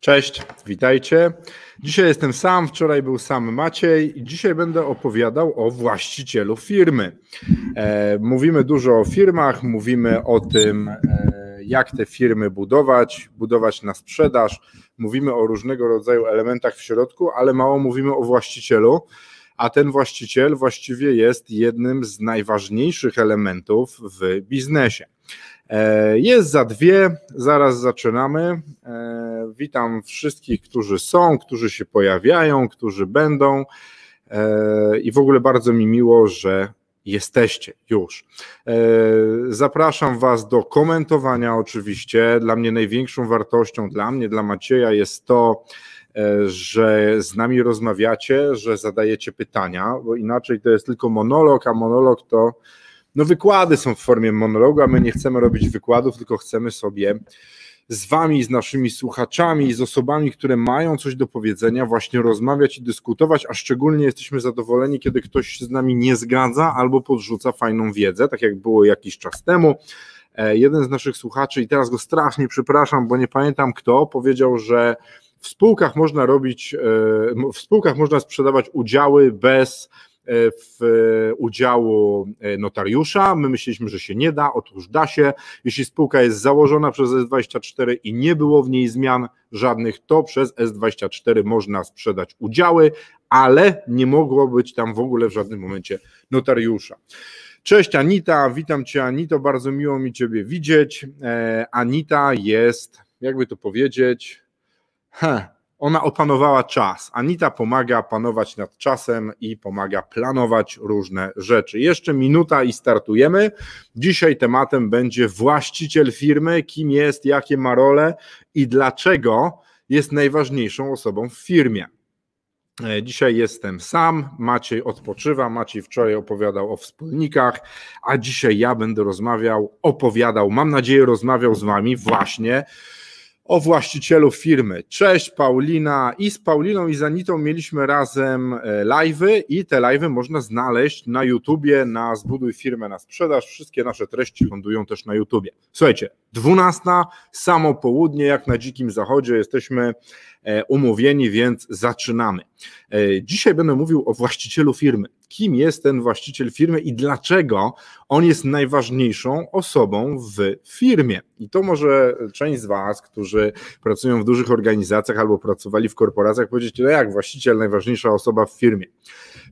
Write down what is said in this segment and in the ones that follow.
Cześć, witajcie. Dzisiaj jestem sam, wczoraj był sam Maciej i dzisiaj będę opowiadał o właścicielu firmy. E, mówimy dużo o firmach, mówimy o tym, e, jak te firmy budować, budować na sprzedaż, mówimy o różnego rodzaju elementach w środku, ale mało mówimy o właścicielu. A ten właściciel właściwie jest jednym z najważniejszych elementów w biznesie. E, jest za dwie, zaraz zaczynamy. E, witam wszystkich, którzy są, którzy się pojawiają, którzy będą. E, I w ogóle bardzo mi miło, że jesteście już. Zapraszam Was do komentowania, oczywiście. Dla mnie największą wartością, dla mnie, dla Macieja jest to, że z nami rozmawiacie, że zadajecie pytania, bo inaczej to jest tylko monolog, a monolog to no wykłady są w formie monologu, a my nie chcemy robić wykładów, tylko chcemy sobie z wami, z naszymi słuchaczami, z osobami, które mają coś do powiedzenia, właśnie rozmawiać i dyskutować, a szczególnie jesteśmy zadowoleni, kiedy ktoś się z nami nie zgadza albo podrzuca fajną wiedzę, tak jak było jakiś czas temu. E, jeden z naszych słuchaczy, i teraz go strasznie przepraszam, bo nie pamiętam kto, powiedział, że w spółkach można robić, e, w spółkach można sprzedawać udziały bez w udziału e, notariusza. My myśleliśmy, że się nie da, otóż da się. Jeśli spółka jest założona przez S24 i nie było w niej zmian żadnych, to przez S24 można sprzedać udziały, ale nie mogło być tam w ogóle w żadnym momencie notariusza. Cześć Anita, witam Cię Anito, bardzo miło mi Ciebie widzieć. E, Anita jest, jakby to powiedzieć, heh, ona opanowała czas. Anita pomaga panować nad czasem i pomaga planować różne rzeczy. Jeszcze minuta i startujemy. Dzisiaj tematem będzie właściciel firmy, kim jest, jakie ma role i dlaczego jest najważniejszą osobą w firmie. E, dzisiaj jestem sam, Maciej odpoczywa, Maciej wczoraj opowiadał o wspólnikach, a dzisiaj ja będę rozmawiał, opowiadał, mam nadzieję rozmawiał z Wami właśnie o właścicielu firmy. Cześć Paulina i z Pauliną i Zanitą mieliśmy razem e, live'y i te live'y można znaleźć na YouTubie, na Zbuduj Firmę na Sprzedaż. Wszystkie nasze treści lądują też na YouTubie. Słuchajcie, 12, samo południe, jak na dzikim zachodzie, jesteśmy umówieni, więc zaczynamy. E, dzisiaj będę mówił o właścicielu firmy. Kim jest ten właściciel firmy i dlaczego on jest najważniejszą osobą w firmie? I to może część z Was, którzy pracują w dużych organizacjach albo pracowali w korporacjach, powiedzieć, no jak właściciel, najważniejsza osoba w firmie.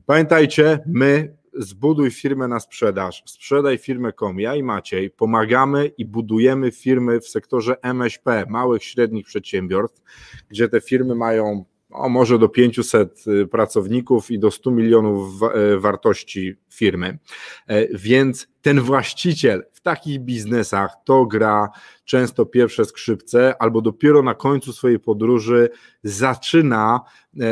Pamiętajcie, my zbuduj firmę na sprzedaż, sprzedaj firmę.com. Ja i Maciej pomagamy i budujemy firmy w sektorze MŚP, małych, średnich przedsiębiorstw, gdzie te firmy mają o może do 500 y, pracowników i do 100 milionów y, wartości firmy. E, więc ten właściciel w takich biznesach to gra często pierwsze skrzypce, albo dopiero na końcu swojej podróży zaczyna e,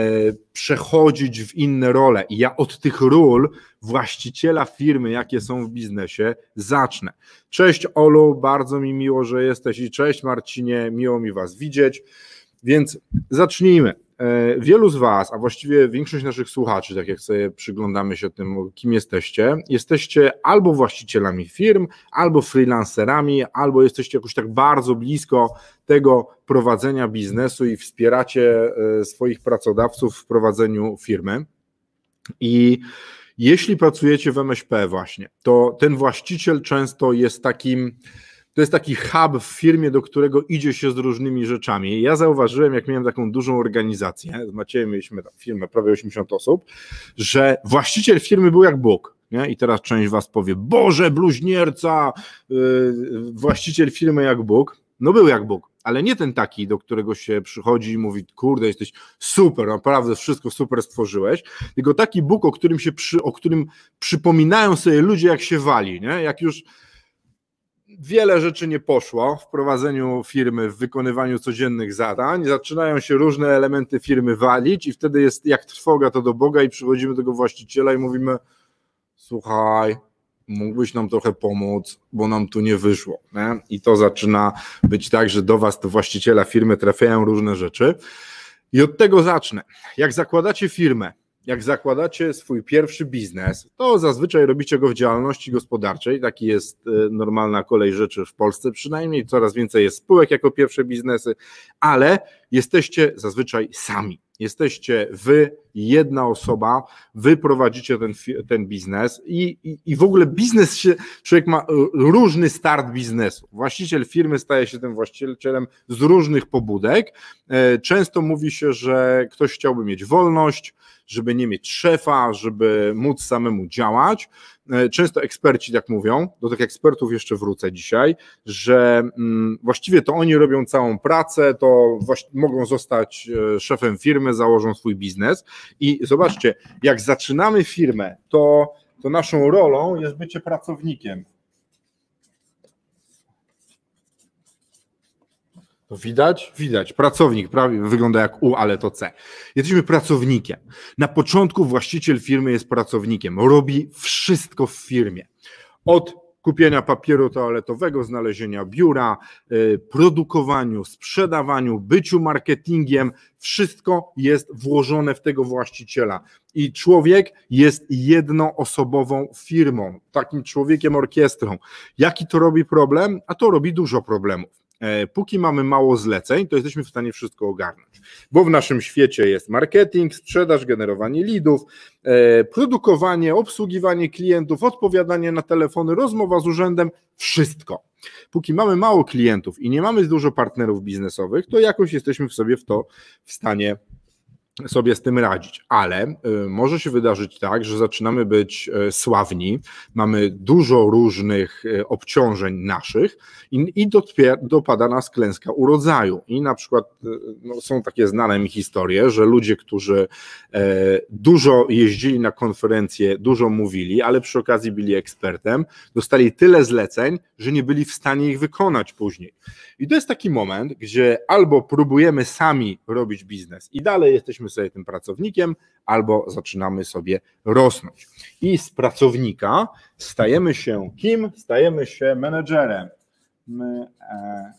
przechodzić w inne role. I ja od tych ról właściciela firmy, jakie są w biznesie, zacznę. Cześć Olu, bardzo mi miło, że jesteś i cześć Marcinie, miło mi Was widzieć. Więc zacznijmy. E, wielu z Was, a właściwie większość naszych słuchaczy, tak jak sobie przyglądamy się tym, kim jesteście, jesteście albo właścicielami firm, albo freelancerami, albo jesteście jakoś tak bardzo blisko tego prowadzenia biznesu i wspieracie e, swoich pracodawców w prowadzeniu firmy. I jeśli pracujecie w MŚP właśnie, to ten właściciel często jest takim to jest taki hub w firmie, do którego idzie się z różnymi rzeczami. Ja zauważyłem, jak miałem taką dużą organizację, z Maciejem mieliśmy tam firmę prawie 80 osób, że właściciel firmy był jak Bóg. Nie? I teraz część was powie, Boże, bluźnierca, yy, właściciel firmy jak Bóg. No był jak Bóg, ale nie ten taki, do którego się przychodzi i mówi, kurde, jesteś super, naprawdę wszystko super stworzyłeś, tylko taki Bóg, o którym się przy, o którym przypominają sobie ludzie, jak się wali, nie? jak już wiele rzeczy nie poszło w prowadzeniu firmy, w wykonywaniu codziennych zadań. Zaczynają się różne elementy firmy walić, i wtedy jest jak trwoga to do Boga, i przychodzimy do tego właściciela i mówimy: Słuchaj, mógłbyś nam trochę pomóc, bo nam tu nie wyszło. Nie? I to zaczyna być tak, że do Was, do właściciela firmy, trafiają różne rzeczy. I od tego zacznę. Jak zakładacie firmę, jak zakładacie swój pierwszy biznes, to zazwyczaj robicie go w działalności gospodarczej. Taki jest e, normalna kolej rzeczy w Polsce, przynajmniej coraz więcej jest spółek jako pierwsze biznesy, ale jesteście zazwyczaj sami. Jesteście wy, jedna osoba, wy prowadzicie ten, ten biznes i, i, i w ogóle biznes się, człowiek ma e, różny start biznesu. Właściciel firmy staje się tym właścicielem z różnych pobudek. E, często mówi się, że ktoś chciałby mieć wolność, żeby nie mieć szefa, żeby móc samemu działać. E, często eksperci tak mówią, do tych ekspertów jeszcze wrócę dzisiaj, że mm, właściwie to oni robią całą pracę, to mogą zostać e, szefem firmy, założą swój biznes i zobaczcie, jak zaczynamy firmę, to, to naszą rolą jest bycie pracownikiem. To widać? Widać. Pracownik, prawie wygląda jak U, ale to C. Jesteśmy pracownikiem. Na początku właściciel firmy jest pracownikiem. Robi wszystko w firmie. Od kupienia papieru toaletowego, znalezienia biura, y, produkowaniu, sprzedawaniu, byciu marketingiem, wszystko jest włożone w tego właściciela. I człowiek jest jednoosobową firmą, takim człowiekiem orkiestrą. Jaki to robi problem? A to robi dużo problemów. E, póki mamy mało zleceń, to jesteśmy w stanie wszystko ogarnąć, bo w naszym świecie jest marketing, sprzedaż, generowanie lidów, e, produkowanie, obsługiwanie klientów, odpowiadanie na telefony, rozmowa z urzędem, wszystko. Póki mamy mało klientów i nie mamy dużo partnerów biznesowych, to jakoś jesteśmy w sobie w to w stanie sobie z tym radzić, ale y, może się wydarzyć tak, że zaczynamy być y, sławni, mamy dużo różnych y, obciążeń naszych i, i dopada nas klęska urodzaju. I na przykład no, są takie znane mi historie, że ludzie, którzy e, dużo jeździli na konferencje, dużo mówili, ale przy okazji byli ekspertem, dostali tyle zleceń, że nie byli w stanie ich wykonać później. I to jest taki moment, gdzie albo próbujemy sami robić biznes i dalej jesteśmy sobie tym pracownikiem, albo zaczynamy sobie rosnąć. I z pracownika stajemy się kim? Stajemy się menedżerem. My, e...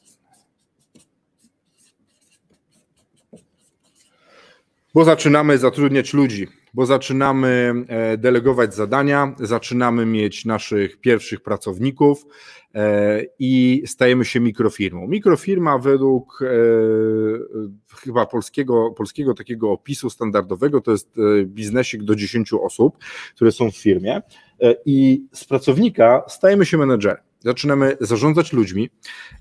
Bo zaczynamy zatrudniać ludzi, bo zaczynamy e, delegować zadania, zaczynamy mieć naszych pierwszych pracowników e, i stajemy się mikrofirmą. Mikrofirma według e, chyba polskiego, polskiego takiego opisu standardowego to jest biznesik do 10 osób, które są w firmie i z pracownika stajemy się menedżerem zaczynamy zarządzać ludźmi,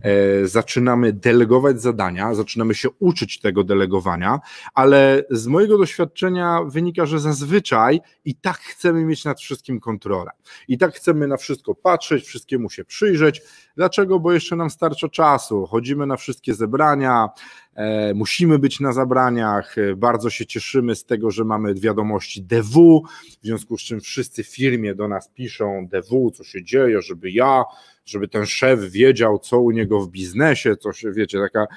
e, zaczynamy delegować zadania, zaczynamy się uczyć tego delegowania, ale z mojego doświadczenia wynika, że zazwyczaj i tak chcemy mieć nad wszystkim kontrolę. I tak chcemy na wszystko patrzeć, wszystkiemu się przyjrzeć. Dlaczego? Bo jeszcze nam starcza czasu. Chodzimy na wszystkie zebrania, musimy być na zabraniach. E, bardzo się cieszymy z tego, że mamy wiadomości DW, w związku z czym wszyscy w firmie do nas piszą DW, co się dzieje, żeby ja żeby ten szef wiedział, co u niego w biznesie, co się, wiecie, taka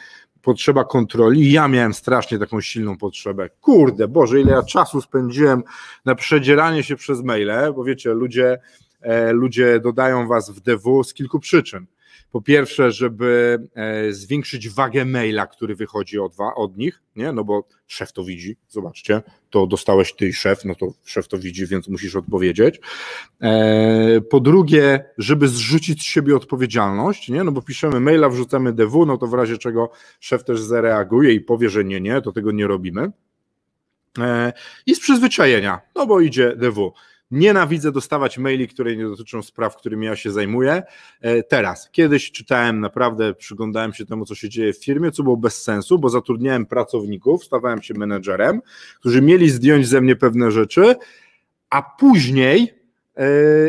potrzeba kontroli. Ja miałem strasznie taką silną potrzebę. Kurde, Boże, ile ja czasu spędziłem na przedzieranie się przez maile, bo wiecie, ludzie, e, ludzie dodają was w DW z kilku przyczyn. Po pierwsze, żeby e, zwiększyć wagę maila, który wychodzi od, od nich, nie? no bo szef to widzi, zobaczcie, to dostałeś ty szef, no to szef to widzi, więc musisz odpowiedzieć. E, po drugie, żeby zrzucić z siebie odpowiedzialność, nie? no bo piszemy maila, wrzucamy DW, no to w razie czego szef też zareaguje i powie, że nie, nie, to tego nie robimy. E, I z przyzwyczajenia, no bo idzie DW. Nienawidzę dostawać maili, które nie dotyczą spraw, którymi ja się zajmuję. E, teraz, kiedyś czytałem, naprawdę przyglądałem się temu, co się dzieje w firmie, co było bez sensu, bo zatrudniałem pracowników, stawałem się menedżerem, którzy mieli zdjąć ze mnie pewne rzeczy, a później yy,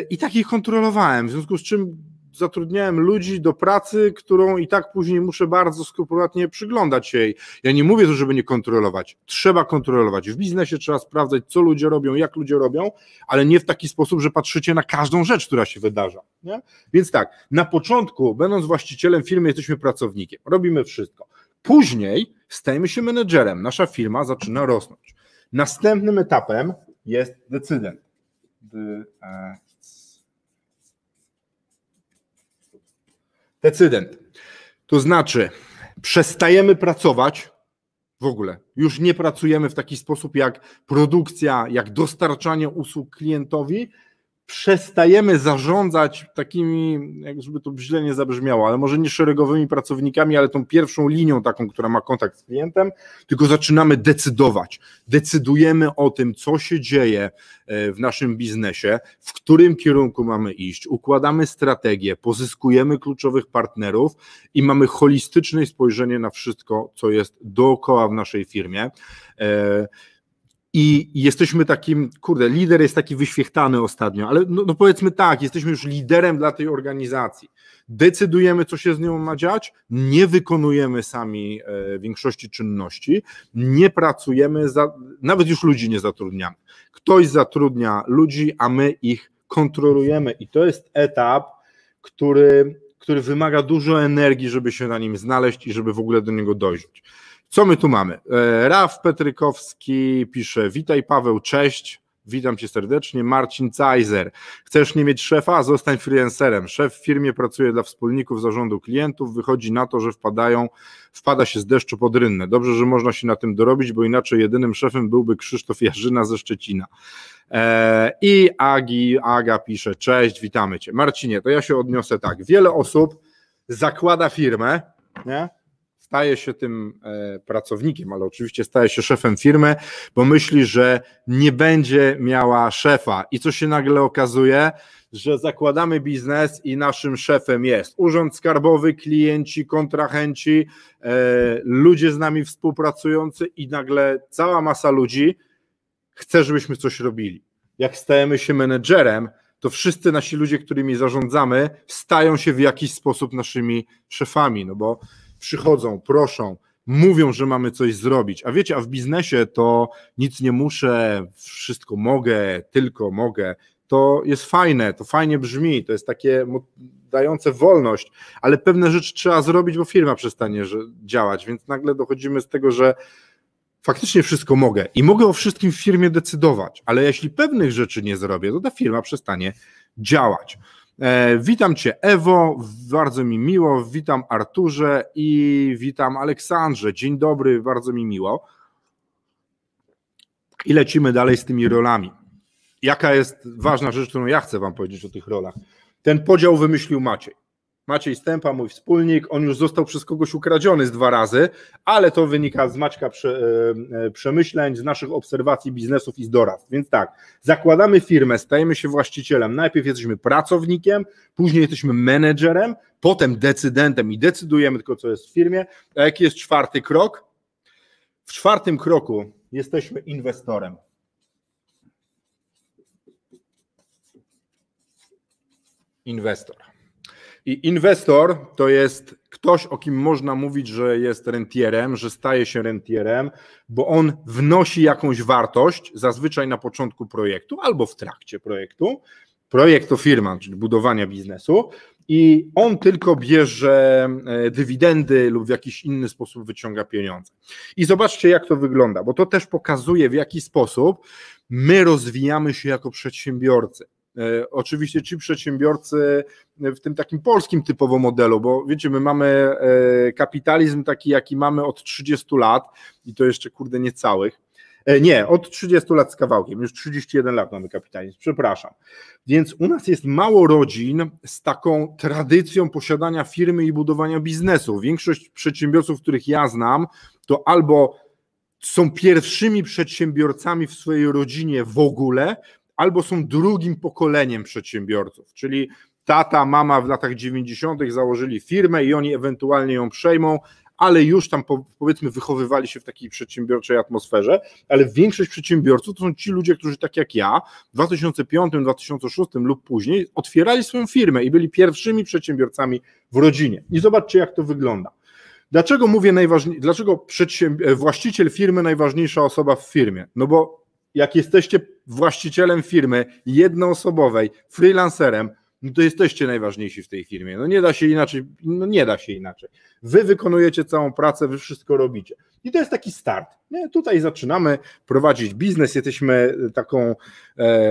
i tak ich kontrolowałem, w związku z czym zatrudniałem ludzi do pracy, którą i tak później muszę bardzo skrupulatnie przyglądać się jej. Ja nie mówię to, żeby nie kontrolować. Trzeba kontrolować. W biznesie trzeba sprawdzać, co ludzie robią, jak ludzie robią, ale nie w taki sposób, że patrzycie na każdą rzecz, która się wydarza. Nie? Więc tak, na początku, będąc właścicielem firmy, jesteśmy pracownikiem. Robimy wszystko. Później stajemy się menedżerem. Nasza firma zaczyna rosnąć. Następnym etapem jest decydent. Decydent. To znaczy, przestajemy pracować w ogóle. Już nie pracujemy w taki sposób jak produkcja, jak dostarczanie usług klientowi, przestajemy zarządzać takimi, jakby to źle nie zabrzmiało, ale może nie szeregowymi pracownikami, ale tą pierwszą linią taką, która ma kontakt z klientem, tylko zaczynamy decydować. Decydujemy o tym, co się dzieje e, w naszym biznesie, w którym kierunku mamy iść, układamy strategię, pozyskujemy kluczowych partnerów i mamy holistyczne spojrzenie na wszystko, co jest dookoła w naszej firmie. I jesteśmy takim, kurde, lider jest taki wyświechtany ostatnio, ale no, no, powiedzmy tak, jesteśmy już liderem dla tej organizacji. Decydujemy, co się z nią ma dziać, nie wykonujemy sami e, większości czynności, nie pracujemy, za, nawet już ludzi nie zatrudniamy. Ktoś zatrudnia ludzi, a my ich kontrolujemy i to jest etap, który, który wymaga dużo energii, żeby się na nim znaleźć i żeby w ogóle do niego dojrzeć. Co my tu mamy? E, Raf Petrykowski pisze: Witaj Paweł, cześć. Witam cię serdecznie. Marcin Cajzer. Chcesz nie mieć szefa? Zostań freelancerem. Szef w firmie pracuje dla wspólników zarządu klientów. Wychodzi na to, że wpadają, wpada się z deszczu pod rynnę. Dobrze, że można się na tym dorobić, bo inaczej jedynym szefem byłby Krzysztof Jarzyna ze Szczecina. E, I Agi, Aga pisze: Cześć, witamy cię. Marcinie, to ja się odniosę tak. Wiele osób zakłada firmę, nie? Staje się tym e, pracownikiem, ale oczywiście staje się szefem firmy, bo myśli, że nie będzie miała szefa. I co się nagle okazuje? Że zakładamy biznes i naszym szefem jest urząd skarbowy, klienci, kontrahenci, e, ludzie z nami współpracujący i nagle cała masa ludzi chce, żebyśmy coś robili. Jak stajemy się menedżerem, to wszyscy nasi ludzie, którymi zarządzamy, stają się w jakiś sposób naszymi szefami, no bo przychodzą, proszą, mówią, że mamy coś zrobić. A wiecie, a w biznesie to nic nie muszę, wszystko mogę, tylko mogę. To jest fajne, to fajnie brzmi, to jest takie dające wolność, ale pewne rzeczy trzeba zrobić, bo firma przestanie działać, więc nagle dochodzimy z tego, że faktycznie wszystko mogę i mogę o wszystkim w firmie decydować, ale jeśli pewnych rzeczy nie zrobię, to ta firma przestanie działać. E, witam Cię, Ewo, bardzo mi miło. Witam Arturze i witam Aleksandrze. Dzień dobry, bardzo mi miło. I lecimy dalej z tymi rolami. Jaka jest ważna rzecz, którą ja chcę Wam powiedzieć o tych rolach? Ten podział wymyślił Maciej. Maciej Stępa, mój wspólnik, on już został przez kogoś ukradziony z dwa razy, ale to wynika z Maćka prze, e, e, przemyśleń, z naszych obserwacji biznesów i z dorad. Więc tak, zakładamy firmę, stajemy się właścicielem, najpierw jesteśmy pracownikiem, później jesteśmy menedżerem, potem decydentem i decydujemy tylko, co jest w firmie. A jaki jest czwarty krok? W czwartym kroku jesteśmy inwestorem. Inwestor. I inwestor to jest ktoś, o kim można mówić, że jest rentierem, że staje się rentierem, bo on wnosi jakąś wartość, zazwyczaj na początku projektu albo w trakcie projektu. Projekt to firma, czyli budowania biznesu, i on tylko bierze e, dywidendy lub w jakiś inny sposób wyciąga pieniądze. I zobaczcie, jak to wygląda, bo to też pokazuje, w jaki sposób my rozwijamy się jako przedsiębiorcy. E, oczywiście ci przedsiębiorcy w tym takim polskim typowo modelu, bo wiecie, my mamy e, kapitalizm taki, jaki mamy od 30 lat i to jeszcze kurde niecałych. E, nie, od 30 lat z kawałkiem, już 31 lat mamy kapitalizm, przepraszam. Więc u nas jest mało rodzin z taką tradycją posiadania firmy i budowania biznesu. Większość przedsiębiorców, których ja znam, to albo są pierwszymi przedsiębiorcami w swojej rodzinie w ogóle, albo są drugim pokoleniem przedsiębiorców, czyli tata, mama w latach 90. założyli firmę i oni ewentualnie ją przejmą, ale już tam powiedzmy wychowywali się w takiej przedsiębiorczej atmosferze, ale większość przedsiębiorców to są ci ludzie, którzy tak jak ja w 2005, 2006 lub później otwierali swoją firmę i byli pierwszymi przedsiębiorcami w rodzinie. I zobaczcie, jak to wygląda. Dlaczego mówię najważniejsze, dlaczego właściciel firmy najważniejsza osoba w firmie? No bo jak jesteście właścicielem firmy jednoosobowej, freelancerem, no to jesteście najważniejsi w tej firmie. No nie da się inaczej, no nie da się inaczej. Wy wykonujecie całą pracę, wy wszystko robicie. I to jest taki start. Nie? Tutaj zaczynamy prowadzić biznes, jesteśmy taką, e,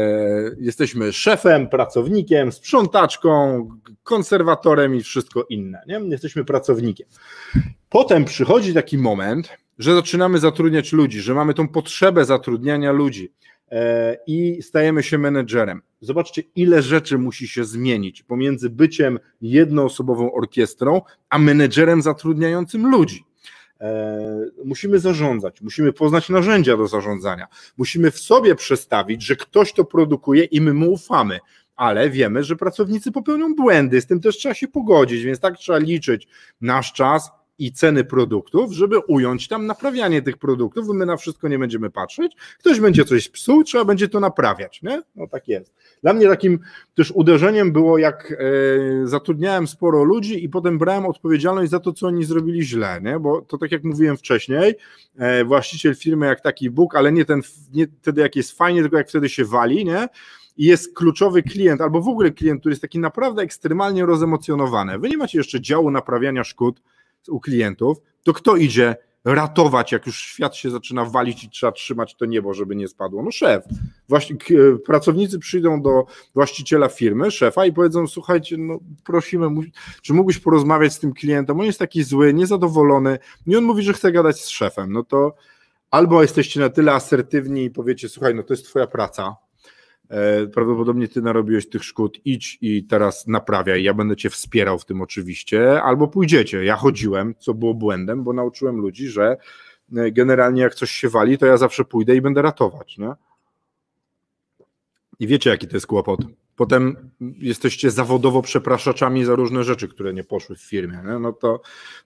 jesteśmy szefem, pracownikiem, sprzątaczką, konserwatorem i wszystko inne. Nie? Jesteśmy pracownikiem. Potem przychodzi taki moment, że zaczynamy zatrudniać ludzi, że mamy tą potrzebę zatrudniania ludzi e, i stajemy się menedżerem. Zobaczcie, ile rzeczy musi się zmienić pomiędzy byciem jednoosobową orkiestrą, a menedżerem zatrudniającym ludzi. E, musimy zarządzać, musimy poznać narzędzia do zarządzania, musimy w sobie przestawić, że ktoś to produkuje i my mu ufamy ale wiemy, że pracownicy popełnią błędy, z tym też trzeba się pogodzić, więc tak trzeba liczyć nasz czas, i ceny produktów, żeby ująć tam naprawianie tych produktów, bo my na wszystko nie będziemy patrzeć. Ktoś będzie coś psuł, trzeba będzie to naprawiać, nie? No tak jest. Dla mnie takim też uderzeniem było, jak e, zatrudniałem sporo ludzi i potem brałem odpowiedzialność za to, co oni zrobili źle, nie? Bo to tak jak mówiłem wcześniej, e, właściciel firmy jak taki Bóg, ale nie ten, nie wtedy jak jest fajnie, tylko jak wtedy się wali, nie? i jest kluczowy klient, albo w ogóle klient, który jest taki naprawdę ekstremalnie rozemocjonowany. Wy nie macie jeszcze działu naprawiania szkód, u klientów, to kto idzie ratować, jak już świat się zaczyna walić i trzeba trzymać to niebo, żeby nie spadło? No szef. Właśnie, pracownicy przyjdą do właściciela firmy, szefa i powiedzą, słuchajcie, no prosimy, czy mógłbyś porozmawiać z tym klientem, on jest taki zły, niezadowolony i on mówi, że chce gadać z szefem, no to albo jesteście na tyle asertywni i powiecie, słuchaj, no to jest twoja praca, prawdopodobnie ty narobiłeś tych szkód, idź i teraz naprawiaj, ja będę cię wspierał w tym oczywiście, albo pójdziecie. Ja chodziłem, co było błędem, bo nauczyłem ludzi, że e, generalnie jak coś się wali, to ja zawsze pójdę i będę ratować, nie? I wiecie, jaki to jest kłopot. Potem jesteście zawodowo przepraszaczami za różne rzeczy, które nie poszły w firmie. Nie? No to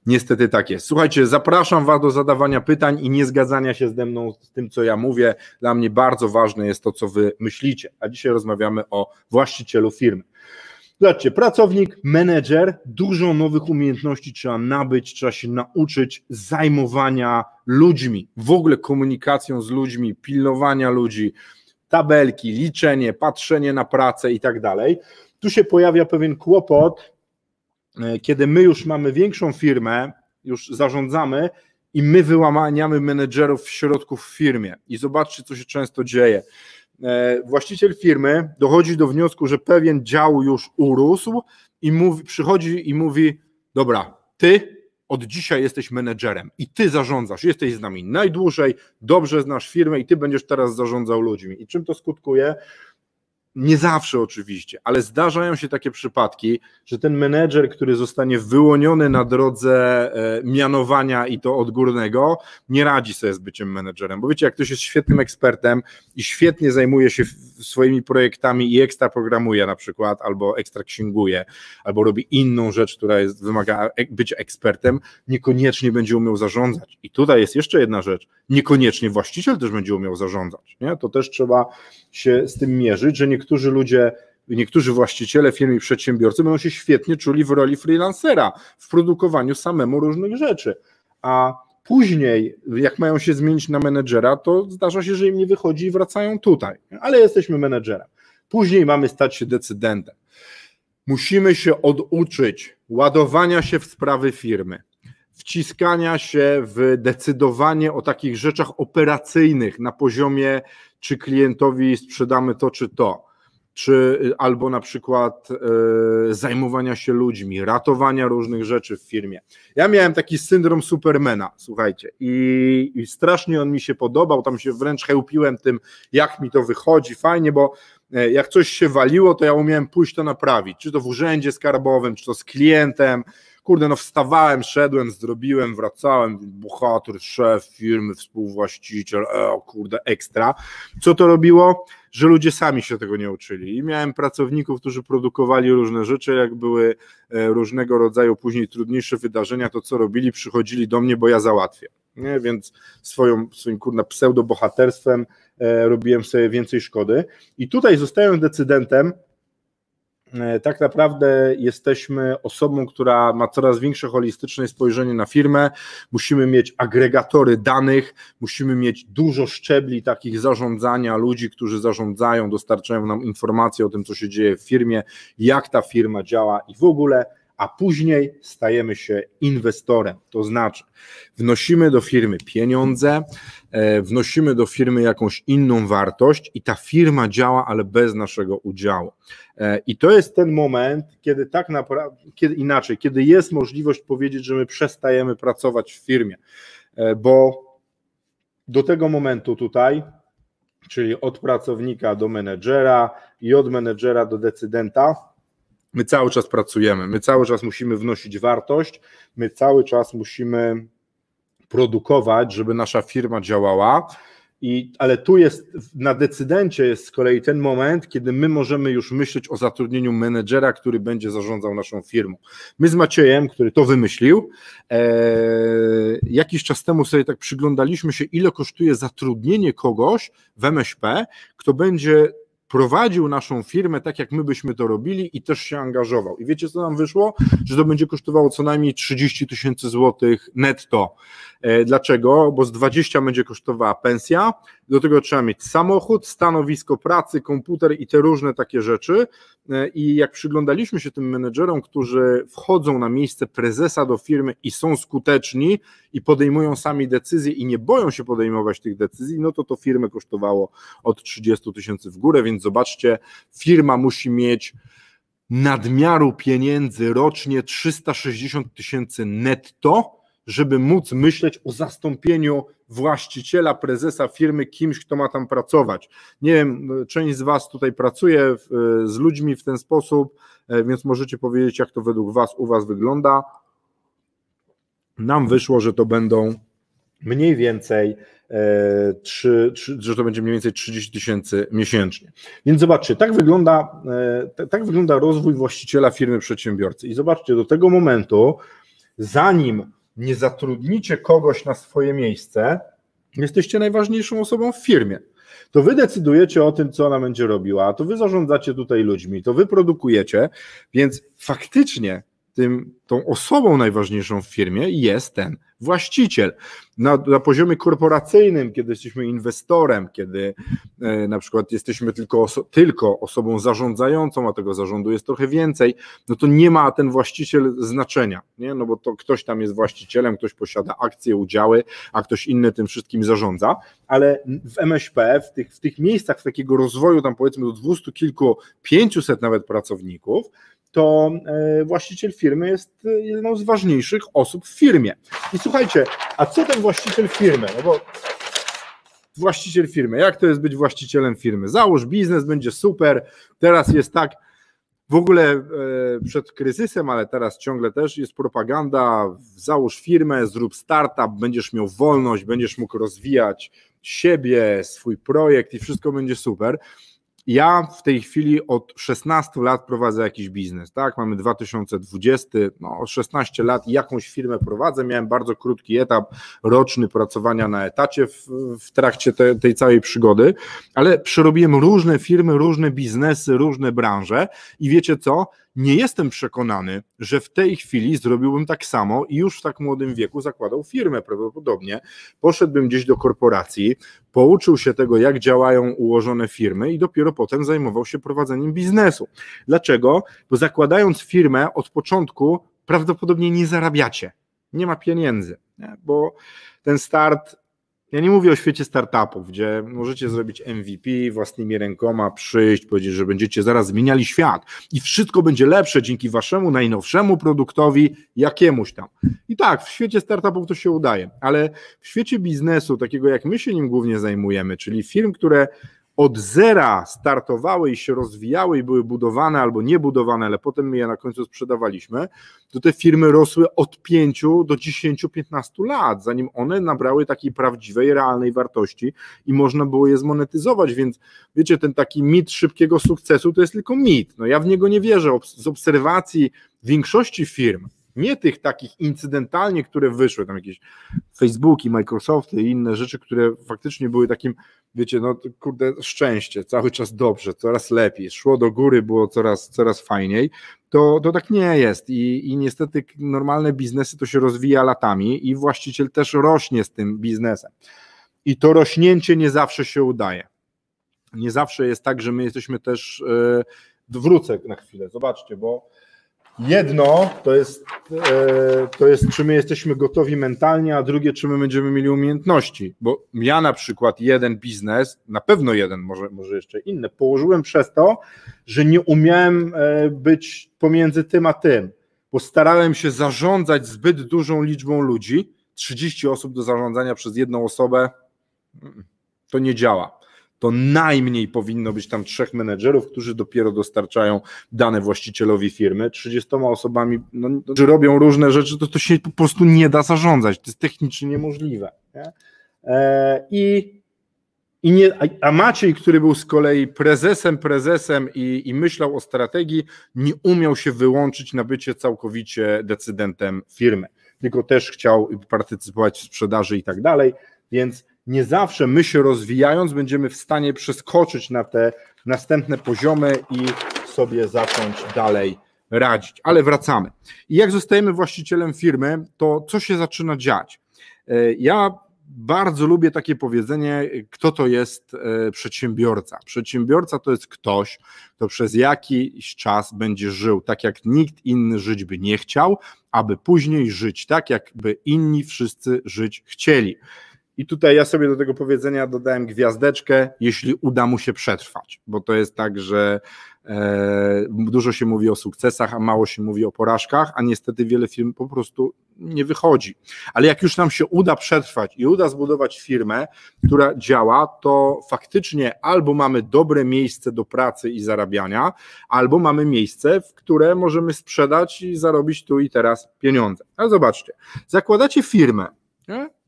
niestety tak jest. Słuchajcie, zapraszam Was do zadawania pytań i nie zgadzania się ze mną z tym, co ja mówię. Dla mnie bardzo ważne jest to, co Wy myślicie. A dzisiaj rozmawiamy o właścicielu firmy. Zobaczcie, pracownik, menedżer, dużo nowych umiejętności trzeba nabyć, trzeba się nauczyć zajmowania ludźmi, w ogóle komunikacją z ludźmi, pilnowania ludzi tabelki, liczenie, patrzenie na pracę i tak dalej. Tu się pojawia pewien kłopot, e, kiedy my już mamy większą firmę, już zarządzamy i my wyłamaniamy menedżerów w środku w firmie. I zobaczcie, co się często dzieje. E, właściciel firmy dochodzi do wniosku, że pewien dział już urósł i mówi, przychodzi i mówi: Dobra, ty od dzisiaj jesteś menedżerem i ty zarządzasz, jesteś z nami najdłużej, dobrze znasz firmę i ty będziesz teraz zarządzał ludźmi. I czym to skutkuje? Nie zawsze oczywiście, ale zdarzają się takie przypadki, że ten menedżer, który zostanie wyłoniony na drodze e, mianowania i to odgórnego, nie radzi sobie z byciem menedżerem. Bo wiecie, jak ktoś jest świetnym ekspertem i świetnie zajmuje się swoimi projektami i ekstra programuje na przykład, albo ekstra księguje, albo robi inną rzecz, która jest, wymaga bycia ekspertem, niekoniecznie będzie umiał zarządzać. I tutaj jest jeszcze jedna rzecz, niekoniecznie właściciel też będzie umiał zarządzać. Nie? To też trzeba się z tym mierzyć, że niektórzy ludzie niektórzy właściciele firm i przedsiębiorcy będą się świetnie czuli w roli freelancera, w produkowaniu samemu różnych rzeczy. A później, jak mają się zmienić na menedżera, to zdarza się, że im nie wychodzi i wracają tutaj. Ale jesteśmy menedżerem. Później mamy stać się decydentem. Musimy się oduczyć ładowania się w sprawy firmy, wciskania się w decydowanie o takich rzeczach operacyjnych na poziomie, czy klientowi sprzedamy to, czy to czy albo na przykład e, zajmowania się ludźmi, ratowania różnych rzeczy w firmie. Ja miałem taki syndrom Supermana, słuchajcie, i, i strasznie on mi się podobał, tam się wręcz chełpiłem tym, jak mi to wychodzi, fajnie, bo e, jak coś się waliło, to ja umiałem pójść to naprawić, czy to w urzędzie skarbowym, czy to z klientem, kurde, no wstawałem, szedłem, zrobiłem, wracałem, bohater, szef firmy, współwłaściciel, e, kurde, ekstra. Co to robiło? Że ludzie sami się tego nie uczyli. I miałem pracowników, którzy produkowali różne rzeczy, jak były e, różnego rodzaju później trudniejsze wydarzenia, to co robili, przychodzili do mnie, bo ja załatwię. Nie? Więc swoją, swoim kurna pseudo-bohaterstwem e, robiłem sobie więcej szkody. I tutaj zostając decydentem, tak naprawdę jesteśmy osobą, która ma coraz większe holistyczne spojrzenie na firmę. Musimy mieć agregatory danych, musimy mieć dużo szczebli takich zarządzania, ludzi, którzy zarządzają, dostarczają nam informacje o tym, co się dzieje w firmie, jak ta firma działa i w ogóle a później stajemy się inwestorem. To znaczy, wnosimy do firmy pieniądze, e, wnosimy do firmy jakąś inną wartość i ta firma działa, ale bez naszego udziału. E, I to jest ten moment, kiedy tak naprawdę, kiedy inaczej, kiedy jest możliwość powiedzieć, że my przestajemy pracować w firmie, e, bo do tego momentu tutaj, czyli od pracownika do menedżera i od menedżera do decydenta, My cały czas pracujemy, my cały czas musimy wnosić wartość, my cały czas musimy produkować, żeby nasza firma działała. I, ale tu jest, na decydencie jest z kolei ten moment, kiedy my możemy już myśleć o zatrudnieniu menedżera, który będzie zarządzał naszą firmą. My z Maciejem, który to wymyślił, e, jakiś czas temu sobie tak przyglądaliśmy się, ile kosztuje zatrudnienie kogoś w MŚP, kto będzie prowadził naszą firmę tak, jak my byśmy to robili i też się angażował. I wiecie, co nam wyszło? Że to będzie kosztowało co najmniej 30 tysięcy złotych netto. E, dlaczego? Bo z 20 będzie kosztowała pensja, do tego trzeba mieć samochód, stanowisko pracy, komputer i te różne takie rzeczy. E, I jak przyglądaliśmy się tym menedżerom, którzy wchodzą na miejsce prezesa do firmy i są skuteczni i podejmują sami decyzje i nie boją się podejmować tych decyzji, no to to firmę kosztowało od 30 tysięcy w górę, więc zobaczcie, firma musi mieć nadmiaru pieniędzy rocznie 360 tysięcy netto, żeby móc myśleć o zastąpieniu właściciela, prezesa firmy kimś, kto ma tam pracować. Nie wiem, część z Was tutaj pracuje z ludźmi w ten sposób, e, więc możecie powiedzieć, jak to według Was u Was wygląda. Nam wyszło, że to będą mniej więcej 3, e, 3, że to będzie mniej więcej 30 tysięcy miesięcznie. Więc zobaczcie, tak wygląda, e, tak wygląda rozwój właściciela firmy przedsiębiorcy. I zobaczcie, do tego momentu, zanim nie zatrudnicie kogoś na swoje miejsce, jesteście najważniejszą osobą w firmie. To wy decydujecie o tym, co ona będzie robiła, to wy zarządzacie tutaj ludźmi, to wy produkujecie, więc faktycznie tym, tą osobą najważniejszą w firmie jest ten właściciel. Na, na poziomie korporacyjnym, kiedy jesteśmy inwestorem, kiedy e, na przykład jesteśmy tylko, oso tylko osobą zarządzającą, a tego zarządu jest trochę więcej, no to nie ma ten właściciel znaczenia, nie? no bo to ktoś tam jest właścicielem, ktoś posiada akcje, udziały, a ktoś inny tym wszystkim zarządza, ale w MŚP, w tych, w tych miejscach w takiego rozwoju, tam powiedzmy do dwustu kilku, pięciuset nawet pracowników, to e, właściciel firmy jest jedną z ważniejszych osób w firmie. I słuchajcie, a co ten właściciel firmy? No bo właściciel firmy, jak to jest być właścicielem firmy? Załóż biznes, będzie super. Teraz jest tak, w ogóle e, przed kryzysem, ale teraz ciągle też jest propaganda. Załóż firmę, zrób startup, będziesz miał wolność, będziesz mógł rozwijać siebie, swój projekt i wszystko będzie super. Ja w tej chwili od 16 lat prowadzę jakiś biznes, tak? Mamy 2020, no 16 lat jakąś firmę prowadzę. Miałem bardzo krótki etap roczny pracowania na etacie w, w trakcie te, tej całej przygody, ale przerobiłem różne firmy, różne biznesy, różne branże i wiecie co? Nie jestem przekonany, że w tej chwili zrobiłbym tak samo i już w tak młodym wieku zakładał firmę prawdopodobnie. Poszedłbym gdzieś do korporacji, pouczył się tego, jak działają ułożone firmy i dopiero potem zajmował się prowadzeniem biznesu. Dlaczego? Bo zakładając firmę od początku prawdopodobnie nie zarabiacie. Nie ma pieniędzy, nie? bo ten start ja nie mówię o świecie startupów, gdzie możecie zrobić MVP własnymi rękoma, przyjść, powiedzieć, że będziecie zaraz zmieniali świat i wszystko będzie lepsze dzięki waszemu najnowszemu produktowi, jakiemuś tam. I tak, w świecie startupów to się udaje, ale w świecie biznesu, takiego jak my się nim głównie zajmujemy, czyli firm, które od zera startowały i się rozwijały i były budowane albo niebudowane, ale potem my je na końcu sprzedawaliśmy, to te firmy rosły od 5 do 10-15 lat, zanim one nabrały takiej prawdziwej, realnej wartości i można było je zmonetyzować, więc wiecie, ten taki mit szybkiego sukcesu to jest tylko mit. No ja w niego nie wierzę. Z obserwacji większości firm, nie tych takich incydentalnie, które wyszły, tam jakieś Facebooki, Microsofty i inne rzeczy, które faktycznie były takim, wiecie, no kurde, szczęście, cały czas dobrze, coraz lepiej, szło do góry, było coraz, coraz fajniej, to, to tak nie jest I, i niestety normalne biznesy to się rozwija latami i właściciel też rośnie z tym biznesem. I to rośnięcie nie zawsze się udaje. Nie zawsze jest tak, że my jesteśmy też, yy, wrócę na chwilę, zobaczcie, bo Jedno to jest, e, to jest, czy my jesteśmy gotowi mentalnie, a drugie, czy my będziemy mieli umiejętności. Bo ja na przykład jeden biznes, na pewno jeden, może, może jeszcze inny, położyłem przez to, że nie umiałem e, być pomiędzy tym a tym, bo starałem się zarządzać zbyt dużą liczbą ludzi. 30 osób do zarządzania przez jedną osobę mm, to nie działa to najmniej powinno być tam trzech menedżerów, którzy dopiero dostarczają dane właścicielowi firmy. 30 osobami, no, którzy robią różne rzeczy, to to się po prostu nie da zarządzać. To jest technicznie niemożliwe. Nie? E, I i nie, a Maciej, który był z kolei prezesem, prezesem i, i, myślał o strategii, nie umiał się wyłączyć na bycie całkowicie decydentem firmy, tylko też chciał partycypować w sprzedaży i tak dalej, więc nie zawsze my się rozwijając będziemy w stanie przeskoczyć na te następne poziomy i sobie zacząć dalej radzić. Ale wracamy. I jak zostajemy właścicielem firmy, to co się zaczyna dziać? E, ja bardzo lubię takie powiedzenie, kto to jest e, przedsiębiorca. Przedsiębiorca to jest ktoś, kto przez jakiś czas będzie żył tak, jak nikt inny żyć by nie chciał, aby później żyć tak, jakby inni wszyscy żyć chcieli. I tutaj ja sobie do tego powiedzenia dodałem gwiazdeczkę, jeśli uda mu się przetrwać, bo to jest tak, że e, dużo się mówi o sukcesach, a mało się mówi o porażkach, a niestety wiele firm po prostu nie wychodzi. Ale jak już nam się uda przetrwać i uda zbudować firmę, która działa, to faktycznie albo mamy dobre miejsce do pracy i zarabiania, albo mamy miejsce, w które możemy sprzedać i zarobić tu i teraz pieniądze. Ale zobaczcie, zakładacie firmę. Nie?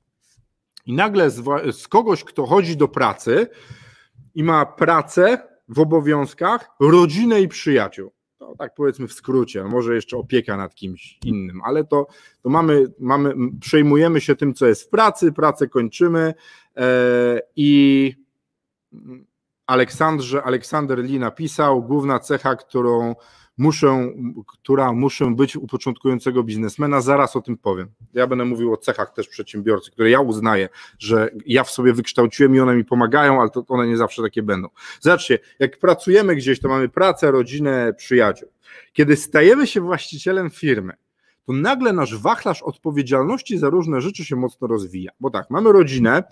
I nagle z, z kogoś, kto chodzi do pracy i ma pracę w obowiązkach, rodzinę i przyjaciół. To tak powiedzmy w skrócie, może jeszcze opieka nad kimś innym, ale to, to mamy, mamy, przejmujemy się tym, co jest w pracy, pracę kończymy e, i Aleksandrze, Aleksander Lee napisał, główna cecha, którą muszę, która muszę być u początkującego biznesmena, zaraz o tym powiem. Ja będę mówił o cechach też przedsiębiorcy, które ja uznaję, że ja w sobie wykształciłem i one mi pomagają, ale to one nie zawsze takie będą. Zobaczcie, jak pracujemy gdzieś, to mamy pracę, rodzinę, przyjaciół. Kiedy stajemy się właścicielem firmy, to nagle nasz wachlarz odpowiedzialności za różne rzeczy się mocno rozwija. Bo tak, mamy rodzinę,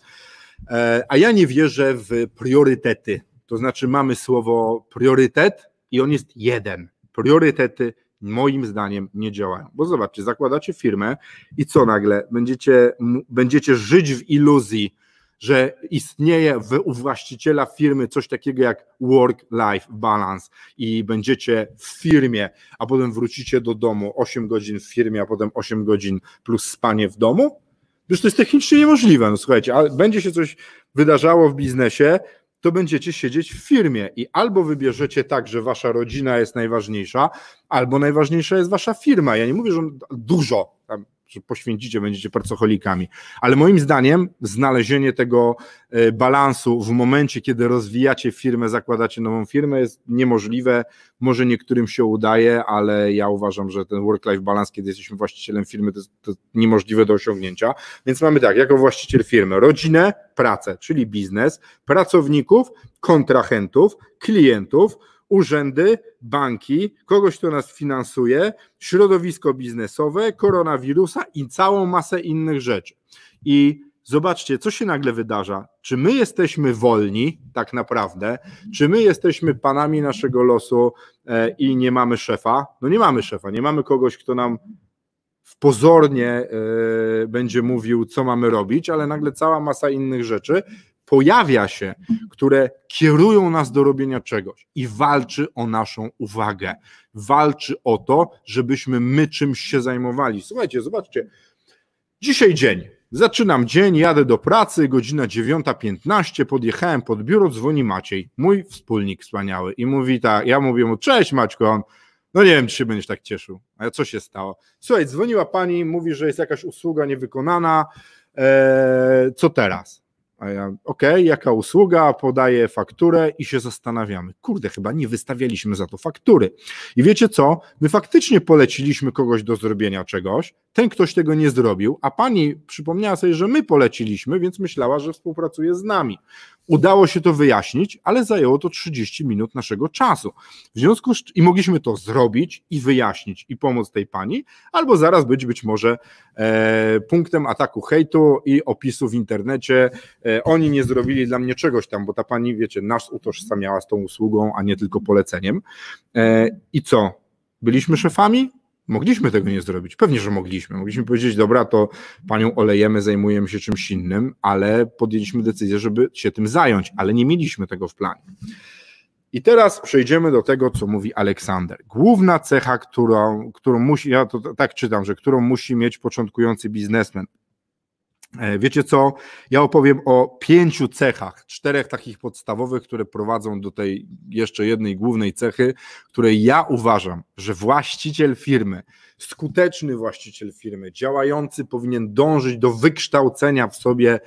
e, a ja nie wierzę w priorytety. To znaczy, mamy słowo priorytet i on jest jeden priorytety moim zdaniem nie działają. Bo zobaczcie, zakładacie firmę i co nagle? Będziecie, będziecie żyć w iluzji, że istnieje w, u właściciela firmy coś takiego jak work-life balance i będziecie w firmie, a potem wrócicie do domu 8 godzin w firmie, a potem 8 godzin plus spanie w domu? Już to jest technicznie niemożliwe. No słuchajcie, ale będzie się coś wydarzało w biznesie, to będziecie siedzieć w firmie i albo wybierzecie tak, że wasza rodzina jest najważniejsza, albo najważniejsza jest wasza firma. Ja nie mówię, że dużo, tam że poświęcicie, będziecie pracocholikami. Ale moim zdaniem znalezienie tego e, balansu w momencie, kiedy rozwijacie firmę, zakładacie nową firmę jest niemożliwe. Może niektórym się udaje, ale ja uważam, że ten work-life balance, kiedy jesteśmy właścicielem firmy, to jest, to jest niemożliwe do osiągnięcia. Więc mamy tak, jako właściciel firmy, rodzinę, pracę, czyli biznes, pracowników, kontrahentów, klientów, urzędy, banki, kogoś, kto nas finansuje, środowisko biznesowe, koronawirusa i całą masę innych rzeczy. I zobaczcie, co się nagle wydarza. Czy my jesteśmy wolni, tak naprawdę? Czy my jesteśmy panami naszego losu e, i nie mamy szefa? No nie mamy szefa, nie mamy kogoś, kto nam pozornie e, będzie mówił, co mamy robić, ale nagle cała masa innych rzeczy pojawia się, które kierują nas do robienia czegoś i walczy o naszą uwagę. Walczy o to, żebyśmy my czymś się zajmowali. Słuchajcie, zobaczcie. Dzisiaj dzień. Zaczynam dzień, jadę do pracy, godzina 9.15, podjechałem pod biuro, dzwoni Maciej, mój wspólnik wspaniały i mówi tak, ja mówię mu, cześć Maćko, on, no nie wiem, czy się będziesz tak cieszył. A co się stało? Słuchaj, dzwoniła pani, mówi, że jest jakaś usługa niewykonana, eee, co teraz? A ja, okej, okay, jaka usługa, podaję fakturę i się zastanawiamy. Kurde, chyba nie wystawialiśmy za to faktury. I wiecie co? My faktycznie poleciliśmy kogoś do zrobienia czegoś, ten ktoś tego nie zrobił, a pani przypomniała sobie, że my poleciliśmy, więc myślała, że współpracuje z nami. Udało się to wyjaśnić, ale zajęło to 30 minut naszego czasu. W związku z i mogliśmy to zrobić i wyjaśnić i pomóc tej pani, albo zaraz być być może e, punktem ataku hejtu i opisu w internecie. E, oni nie zrobili dla mnie czegoś tam, bo ta pani, wiecie, nas utożsamiała z tą usługą, a nie tylko poleceniem. E, I co? Byliśmy szefami? Mogliśmy tego nie zrobić. Pewnie, że mogliśmy. Mogliśmy powiedzieć, dobra, to panią olejemy, zajmujemy się czymś innym, ale podjęliśmy decyzję, żeby się tym zająć, ale nie mieliśmy tego w planie. I teraz przejdziemy do tego, co mówi Aleksander. Główna cecha, którą, którą musi, ja to tak czytam, że którą musi mieć początkujący biznesmen, wiecie co? Ja opowiem o pięciu cechach, czterech takich podstawowych, które prowadzą do tej jeszcze jednej głównej cechy, której ja uważam, że właściciel firmy, skuteczny właściciel firmy, działający powinien dążyć do wykształcenia w sobie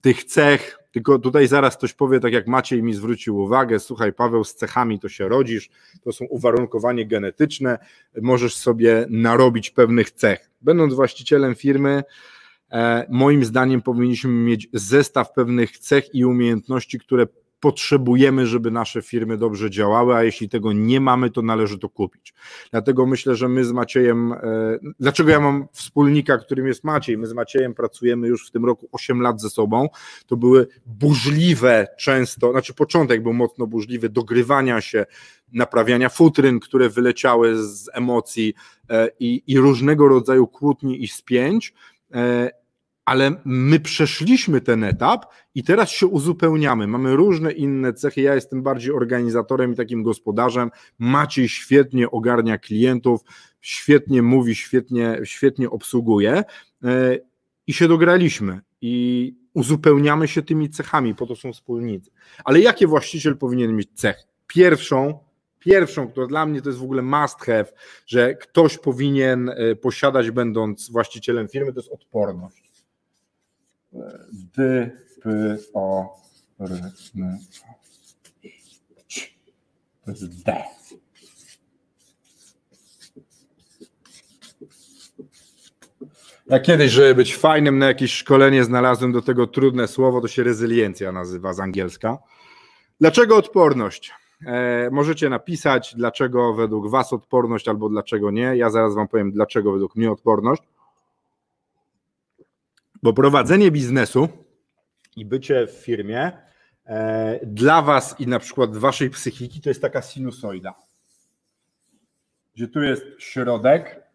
tych cech. Tylko tutaj zaraz ktoś powie, tak jak Maciej mi zwrócił uwagę, słuchaj Paweł, z cechami to się rodzisz, to są uwarunkowanie genetyczne, możesz sobie narobić pewnych cech. Będąc właścicielem firmy, E, moim zdaniem powinniśmy mieć zestaw pewnych cech i umiejętności, które potrzebujemy, żeby nasze firmy dobrze działały, a jeśli tego nie mamy, to należy to kupić. Dlatego myślę, że my z Maciejem, e, dlaczego ja mam wspólnika, którym jest Maciej, my z Maciejem pracujemy już w tym roku 8 lat ze sobą, to były burzliwe często, znaczy początek był mocno burzliwy, dogrywania się, naprawiania futryn, które wyleciały z emocji e, i, i różnego rodzaju kłótni i spięć, ale my przeszliśmy ten etap i teraz się uzupełniamy. Mamy różne inne cechy. Ja jestem bardziej organizatorem i takim gospodarzem. Maciej świetnie ogarnia klientów, świetnie mówi, świetnie, świetnie obsługuje e, i się dograliśmy. I uzupełniamy się tymi cechami, po to są wspólnicy. Ale jakie właściciel powinien mieć cech? Pierwszą, pierwszą, która dla mnie to jest w ogóle must have, że ktoś powinien e, posiadać, będąc właścicielem firmy, to jest odporność D, P, O, R, N. To jest D. Ja kiedyś, żeby być fajnym na jakieś szkolenie, znalazłem do tego trudne słowo, to się rezyliencja nazywa z angielska. Dlaczego odporność? E, możecie napisać, dlaczego według Was odporność albo dlaczego nie. Ja zaraz Wam powiem, dlaczego według mnie odporność. Bo prowadzenie biznesu i bycie w firmie e, dla Was i na przykład waszej psychiki to jest taka sinusoida. Gdzie tu jest środek,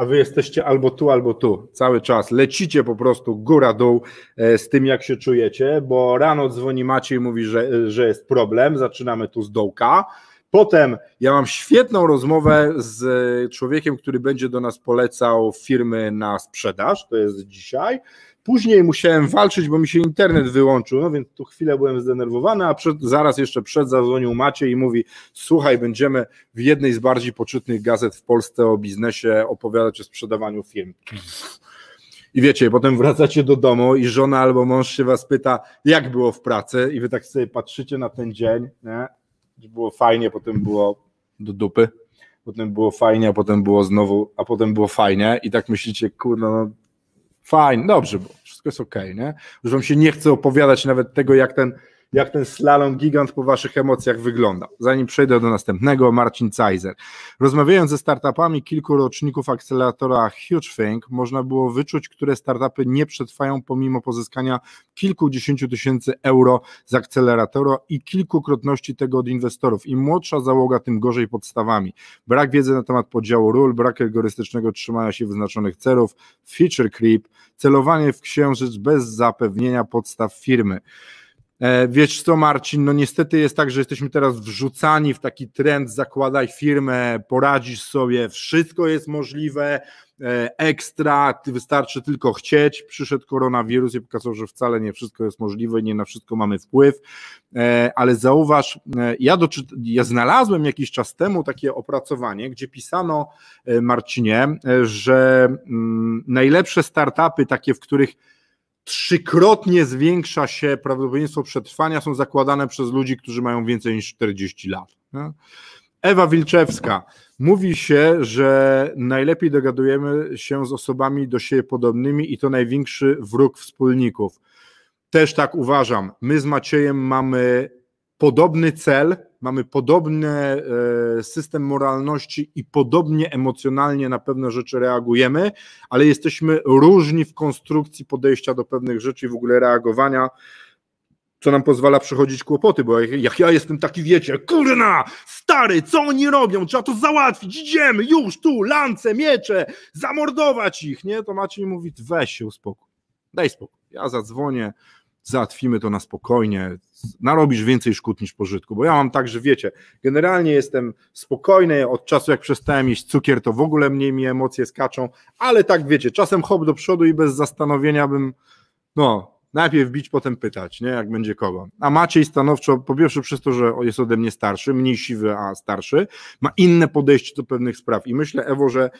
a wy jesteście albo tu, albo tu cały czas. Lecicie po prostu góra-dół e, z tym, jak się czujecie, bo rano dzwoni Maciej i mówi, że, że jest problem, zaczynamy tu z dołka. Potem ja mam świetną rozmowę z człowiekiem, który będzie do nas polecał firmy na sprzedaż, to jest dzisiaj. Później musiałem walczyć, bo mi się internet wyłączył, no więc tu chwilę byłem zdenerwowany, a przed, zaraz jeszcze przed zadzwonił Maciej i mówi: Słuchaj, będziemy w jednej z bardziej poczytnych gazet w Polsce o biznesie opowiadać o sprzedawaniu firm. I wiecie, potem wracacie do domu i żona albo mąż się was pyta, jak było w pracy, i wy tak sobie patrzycie na ten dzień, nie? Było fajnie, potem było do dupy, potem było fajnie, a potem było znowu, a potem było fajnie, i tak myślicie, kurno, no Fajnie, dobrze było, wszystko jest ok, nie? Już wam się nie chce opowiadać nawet tego, jak ten, jak ten slalom gigant po waszych emocjach wygląda. Zanim przejdę do następnego, Marcin Cajzer. Rozmawiając ze startupami kilku roczników akceleratora Huge Think, można było wyczuć, które startupy nie przetrwają pomimo pozyskania kilkudziesięciu tysięcy euro z akceleratora i kilkukrotności tego od inwestorów. Im młodsza załoga, tym gorzej podstawami. Brak wiedzy na temat podziału ról, brak rygorystycznego trzymania się wyznaczonych celów, feature creep, celowanie w księżyc bez zapewnienia podstaw firmy. E, wiesz co, Marcin, no niestety jest tak, że jesteśmy teraz wrzucani w taki trend, zakładaj firmę, poradzisz sobie, wszystko jest możliwe, e, ekstra, wystarczy tylko chcieć. Przyszedł koronawirus i pokazał, że wcale nie wszystko jest możliwe, nie na wszystko mamy wpływ, e, ale zauważ, ja, doczy- ja znalazłem jakiś czas temu takie opracowanie, gdzie pisano, Marcinie, że mm, najlepsze startupy, takie, w których trzykrotnie zwiększa się prawdopodobieństwo przetrwania, są zakładane przez ludzi, którzy mają więcej niż 40 lat. Ewa Wilczewska. Mówi się, że najlepiej dogadujemy się z osobami do siebie podobnymi i to największy wróg wspólników. Też tak uważam. My z Maciejem mamy podobny cel, mamy podobny e, system moralności i podobnie emocjonalnie na pewne rzeczy reagujemy, ale jesteśmy różni w konstrukcji podejścia do pewnych rzeczy i w ogóle reagowania co nam pozwala przechodzić kłopoty, bo jak ja jestem taki, wiecie, kurna, stary, co oni robią, trzeba to załatwić, idziemy, już tu, lance, miecze, zamordować ich, nie, to Maciej mówi, weź się uspokój, daj spokój, ja zadzwonię, załatwimy to na spokojnie, narobisz więcej szkód niż pożytku, bo ja mam tak, że wiecie, generalnie jestem spokojny, od czasu jak przestałem jeść cukier, to w ogóle mniej mi emocje skaczą, ale tak wiecie, czasem hop do przodu i bez zastanowienia bym, no, najpierw bić, potem pytać, nie, jak będzie kogo. A Maciej stanowczo, po pierwsze przez to, że jest ode mnie starszy, mniej siwy, a starszy, ma inne podejście do pewnych spraw i myślę, Ewo, że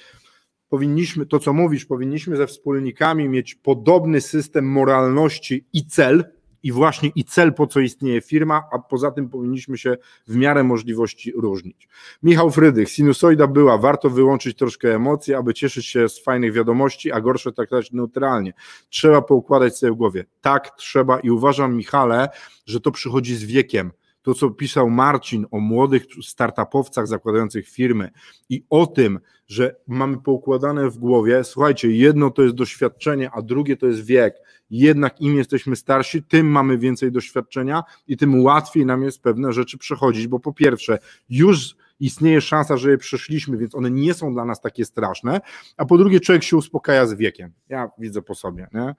powinniśmy, to co mówisz, powinniśmy ze wspólnikami mieć podobny system moralności i cel, i właśnie i cel, po co istnieje firma, a poza tym powinniśmy się w miarę możliwości różnić. Michał Frydych, sinusoida była, warto wyłączyć troszkę emocje, aby cieszyć się z fajnych wiadomości, a gorsze traktować neutralnie. Trzeba poukładać sobie w głowie. Tak, trzeba i uważam, Michale, że to przychodzi z wiekiem to, co pisał Marcin o młodych startupowcach zakładających firmy i o tym, że mamy poukładane w głowie, słuchajcie, jedno to jest doświadczenie, a drugie to jest wiek. Jednak im jesteśmy starsi, tym mamy więcej doświadczenia i tym łatwiej nam jest pewne rzeczy przechodzić, bo po pierwsze, już istnieje szansa, że je przeszliśmy, więc one nie są dla nas takie straszne, a po drugie, człowiek się uspokaja z wiekiem. Ja widzę po sobie. Nie?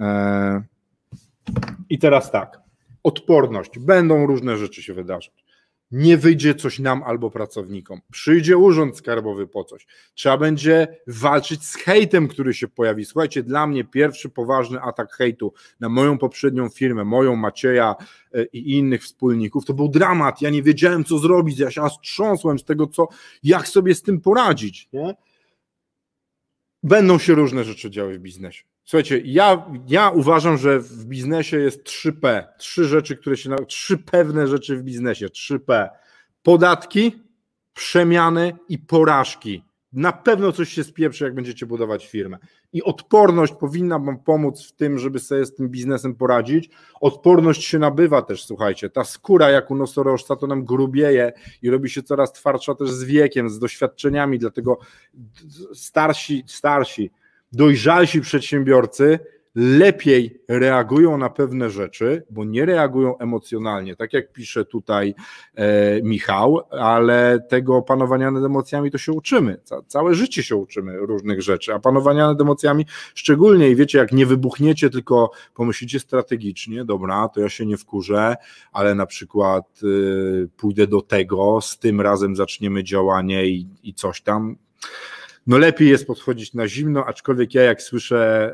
Eee... I teraz tak odporność, będą różne rzeczy się wydarzać. Nie wyjdzie coś nam albo pracownikom. Przyjdzie urząd skarbowy po coś. Trzeba będzie walczyć z hejtem, który się pojawi. Słuchajcie, dla mnie pierwszy poważny atak hejtu na moją poprzednią firmę, moją Macieja e, i innych wspólników, to był dramat. Ja nie wiedziałem, co zrobić. Ja się aż trząsłem z tego, co, jak sobie z tym poradzić. Nie? Będą się różne rzeczy działy w biznesie. Słuchajcie, ja, ja uważam, że w biznesie jest 3P. Trzy rzeczy, które się. Trzy pewne rzeczy w biznesie. 3P. Podatki, przemiany i porażki. Na pewno coś się spieprzy, jak będziecie budować firmę. I odporność powinna Wam pomóc w tym, żeby sobie z tym biznesem poradzić. Odporność się nabywa też, słuchajcie. Ta skóra, jak u nosorożca, to nam grubieje i robi się coraz twardsza też z wiekiem, z doświadczeniami. Dlatego starsi, starsi dojrzalsi przedsiębiorcy lepiej reagują na pewne rzeczy, bo nie reagują emocjonalnie, tak jak pisze tutaj e, Michał, ale tego panowania nad emocjami to się uczymy. Ca całe życie się uczymy różnych rzeczy, a panowania nad emocjami szczególnie i wiecie, jak nie wybuchniecie, tylko pomyślicie strategicznie, dobra, to ja się nie wkurzę, ale na przykład y, pójdę do tego, z tym razem zaczniemy działanie i, i coś tam no lepiej jest podchodzić na zimno, aczkolwiek ja jak słyszę,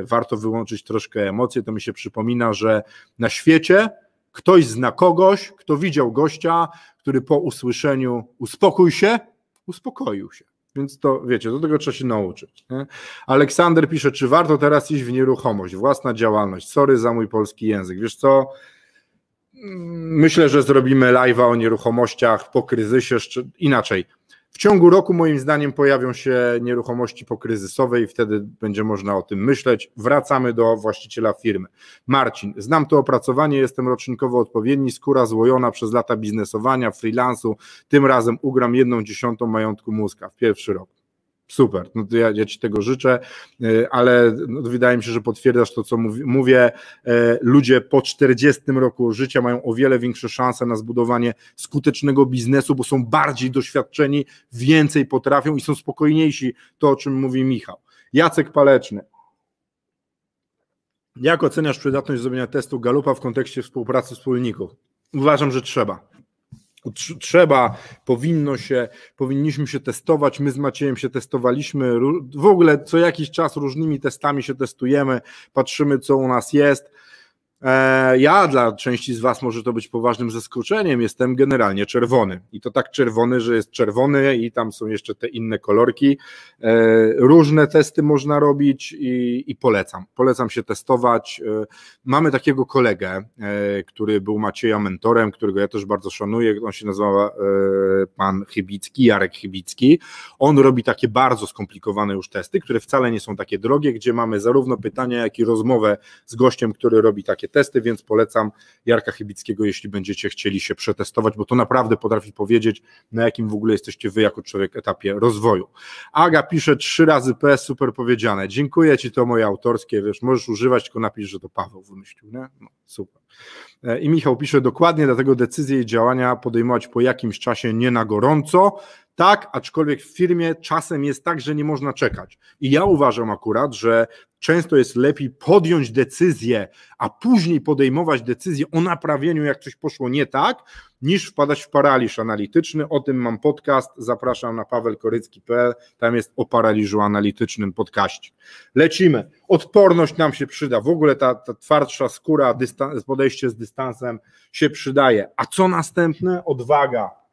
e, warto wyłączyć troszkę emocje, to mi się przypomina, że na świecie ktoś zna kogoś, kto widział gościa, który po usłyszeniu uspokój się, uspokoił się. Więc to wiecie, do tego trzeba się nauczyć. Nie? Aleksander pisze, czy warto teraz iść w nieruchomość, własna działalność. Sorry za mój polski język. Wiesz co? Myślę, że zrobimy live'a o nieruchomościach po kryzysie. Inaczej, w ciągu roku, moim zdaniem, pojawią się nieruchomości pokryzysowe i wtedy będzie można o tym myśleć. Wracamy do właściciela firmy. Marcin, znam to opracowanie, jestem rocznikowo odpowiedni, skóra złojona przez lata biznesowania, freelansu. Tym razem ugram jedną dziesiątą majątku mózga w pierwszy rok. Super, no to ja, ja Ci tego życzę, e, ale no wydaje mi się, że potwierdzasz to, co mówię. E, ludzie po 40 roku życia mają o wiele większe szanse na zbudowanie skutecznego biznesu, bo są bardziej doświadczeni, więcej potrafią i są spokojniejsi, to o czym mówi Michał. Jacek Paleczny. Jak oceniasz przydatność zrobienia testu Galupa w kontekście współpracy wspólników? Uważam, że trzeba. Trzeba, powinno się, powinniśmy się testować. My z Maciejem się testowaliśmy. W ogóle co jakiś czas różnymi testami się testujemy, patrzymy, co u nas jest. E, ja dla części z Was może to być poważnym zaskoczeniem. Jestem generalnie czerwony. I to tak czerwony, że jest czerwony i tam są jeszcze te inne kolorki. E, różne testy można robić i, i polecam. Polecam się testować. E, mamy takiego kolegę, który był Macieja mentorem, którego ja też bardzo szanuję. On się nazywa pan Chybicki, Jarek Chybicki. On robi takie bardzo skomplikowane już testy, które wcale nie są takie drogie, gdzie mamy zarówno pytania, jak i rozmowę z gościem, który robi takie testy, więc polecam Jarka Chybickiego, jeśli będziecie chcieli się przetestować, bo to naprawdę potrafi powiedzieć, na jakim w ogóle jesteście wy jako człowiek etapie rozwoju. Aga pisze trzy razy PS, super powiedziane. Dziękuję ci, to moje autorskie, wiesz, możesz używać, tylko napisz, że to Paweł wymyślił, nie? No, super. E, I Michał pisze dokładnie, dlatego decyzje i działania podejmować po jakimś czasie nie na gorąco, tak, aczkolwiek w firmie czasem jest tak, że nie można czekać. I ja uważam akurat, że często jest lepiej podjąć decyzję, a później podejmować decyzję o naprawieniu, jak coś poszło nie tak, niż wpadać w paraliż analityczny. O tym mam podcast. Zapraszam na pawelkorycki.pl. Tam jest o paraliżu analitycznym podcaście. Lecimy. Odporność nam się przyda. W ogóle ta, ta twardsza skóra, dystans, podejście z dystansem się przydaje. A co następne? Odwaga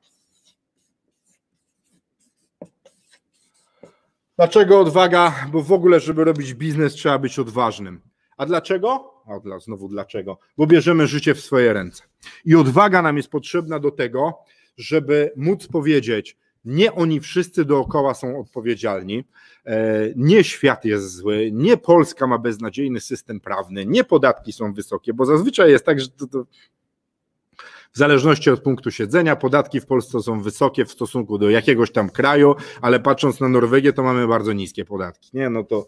Dlaczego odwaga? Bo w ogóle, żeby robić biznes, trzeba być odważnym. A dlaczego? A dla, znowu dlaczego? Bo bierzemy życie w swoje ręce. I odwaga nam jest potrzebna do tego, żeby móc powiedzieć, nie oni wszyscy dookoła są odpowiedzialni, e, nie świat jest zły, nie Polska ma beznadziejny system prawny, nie podatki są wysokie, bo zazwyczaj jest tak, że to, to w zależności od punktu siedzenia. Podatki w Polsce są wysokie w stosunku do jakiegoś tam kraju, ale patrząc na Norwegię, to mamy bardzo niskie podatki. Nie, no to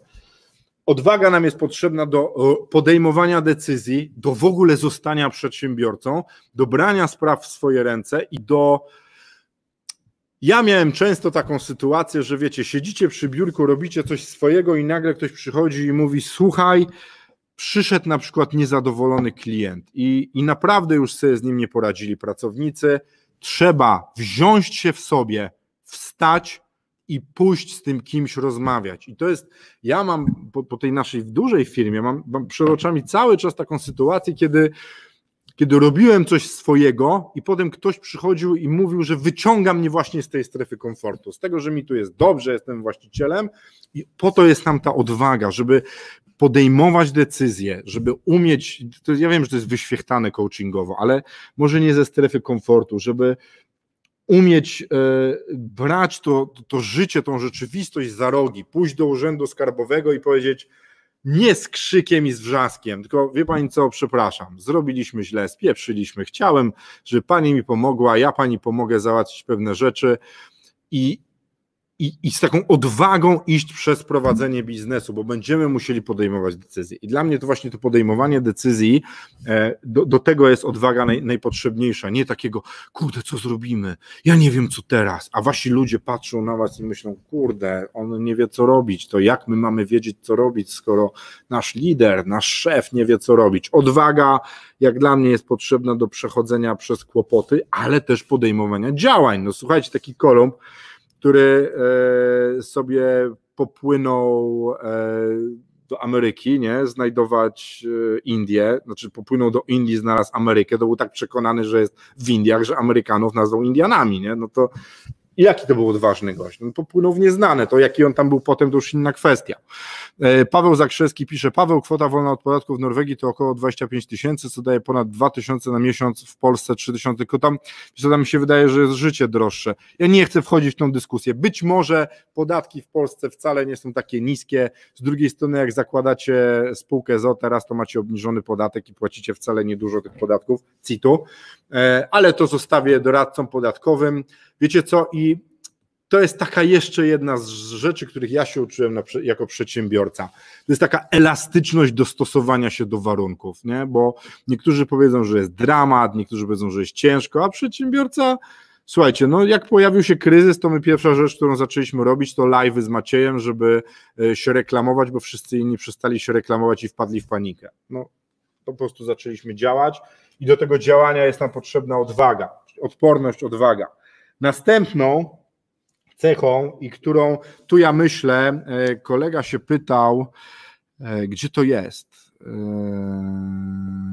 odwaga nam jest potrzebna do podejmowania decyzji, do w ogóle zostania przedsiębiorcą, do brania spraw w swoje ręce i do. Ja miałem często taką sytuację, że wiecie, siedzicie przy biurku, robicie coś swojego i nagle ktoś przychodzi i mówi: Słuchaj, przyszedł na przykład niezadowolony klient i, i naprawdę już sobie z nim nie poradzili pracownicy, trzeba wziąć się w sobie, wstać i pójść z tym kimś rozmawiać. I to jest, ja mam po, po tej naszej dużej firmie, mam, mam przed oczami cały czas taką sytuację, kiedy kiedy robiłem coś swojego i potem ktoś przychodził i mówił, że wyciąga mnie właśnie z tej strefy komfortu, z tego, że mi tu jest dobrze, jestem właścicielem i po to jest nam ta odwaga, żeby podejmować decyzje, żeby umieć, to ja wiem, że to jest wyświechtane coachingowo, ale może nie ze strefy komfortu, żeby umieć e, brać to, to życie, tą rzeczywistość za rogi, pójść do urzędu skarbowego i powiedzieć nie z krzykiem i z wrzaskiem, tylko wie pani co, przepraszam, zrobiliśmy źle, spieprzyliśmy, chciałem, żeby pani mi pomogła, ja pani pomogę załatwić pewne rzeczy i, i, i z taką odwagą iść przez prowadzenie biznesu, bo będziemy musieli podejmować decyzje. I dla mnie to właśnie to podejmowanie decyzji, e, do, do tego jest odwaga naj, najpotrzebniejsza, nie takiego, kurde, co zrobimy, ja nie wiem, co teraz, a wasi ludzie patrzą na was i myślą, kurde, on nie wie, co robić, to jak my mamy wiedzieć, co robić, skoro nasz lider, nasz szef nie wie, co robić. Odwaga, jak dla mnie, jest potrzebna do przechodzenia przez kłopoty, ale też podejmowania działań. No słuchajcie, taki kolumn, który e, sobie popłynął e, do Ameryki, nie, znajdować e, Indię, znaczy popłynął do Indii, znalazł Amerykę, to był tak przekonany, że jest w Indiach, że Amerykanów nazwał Indianami, nie, no to jaki to był odważny gość? No, popłynął w nieznane, to jaki on tam był potem, to już inna kwestia. E, Paweł Zakrzewski pisze, Paweł, kwota wolna od podatku w Norwegii to około 25 tysięcy, co daje ponad 2 tysiące na miesiąc, w Polsce 3 tysiące, tylko tam, co tam mi się wydaje, że jest życie droższe. Ja nie chcę wchodzić w tą dyskusję. Być może podatki w Polsce wcale nie są takie niskie, z drugiej strony jak zakładacie spółkę ZO, teraz to macie obniżony podatek i płacicie wcale niedużo tych podatków, CIT-u, ale to zostawię doradcom podatkowym. Wiecie co, i to jest taka jeszcze jedna z rzeczy, których ja się uczyłem na, jako przedsiębiorca. To jest taka elastyczność dostosowania się do warunków, nie? bo niektórzy powiedzą, że jest dramat, niektórzy powiedzą, że jest ciężko, a przedsiębiorca Słuchajcie, no jak pojawił się kryzys, to my pierwsza rzecz, którą zaczęliśmy robić, to live'y z Maciejem, żeby e, się reklamować, bo wszyscy inni przestali się reklamować i wpadli w panikę. No po prostu zaczęliśmy działać i do tego działania jest nam potrzebna odwaga, odporność, odwaga. Następną cechą i którą tu ja myślę, e, kolega się pytał, e, gdzie to jest.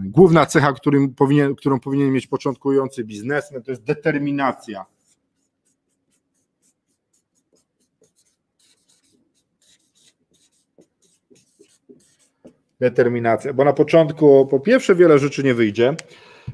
Główna cecha, powinien, którą powinien mieć początkujący biznesmen, to jest determinacja. Determinacja, bo na początku po pierwsze wiele rzeczy nie wyjdzie,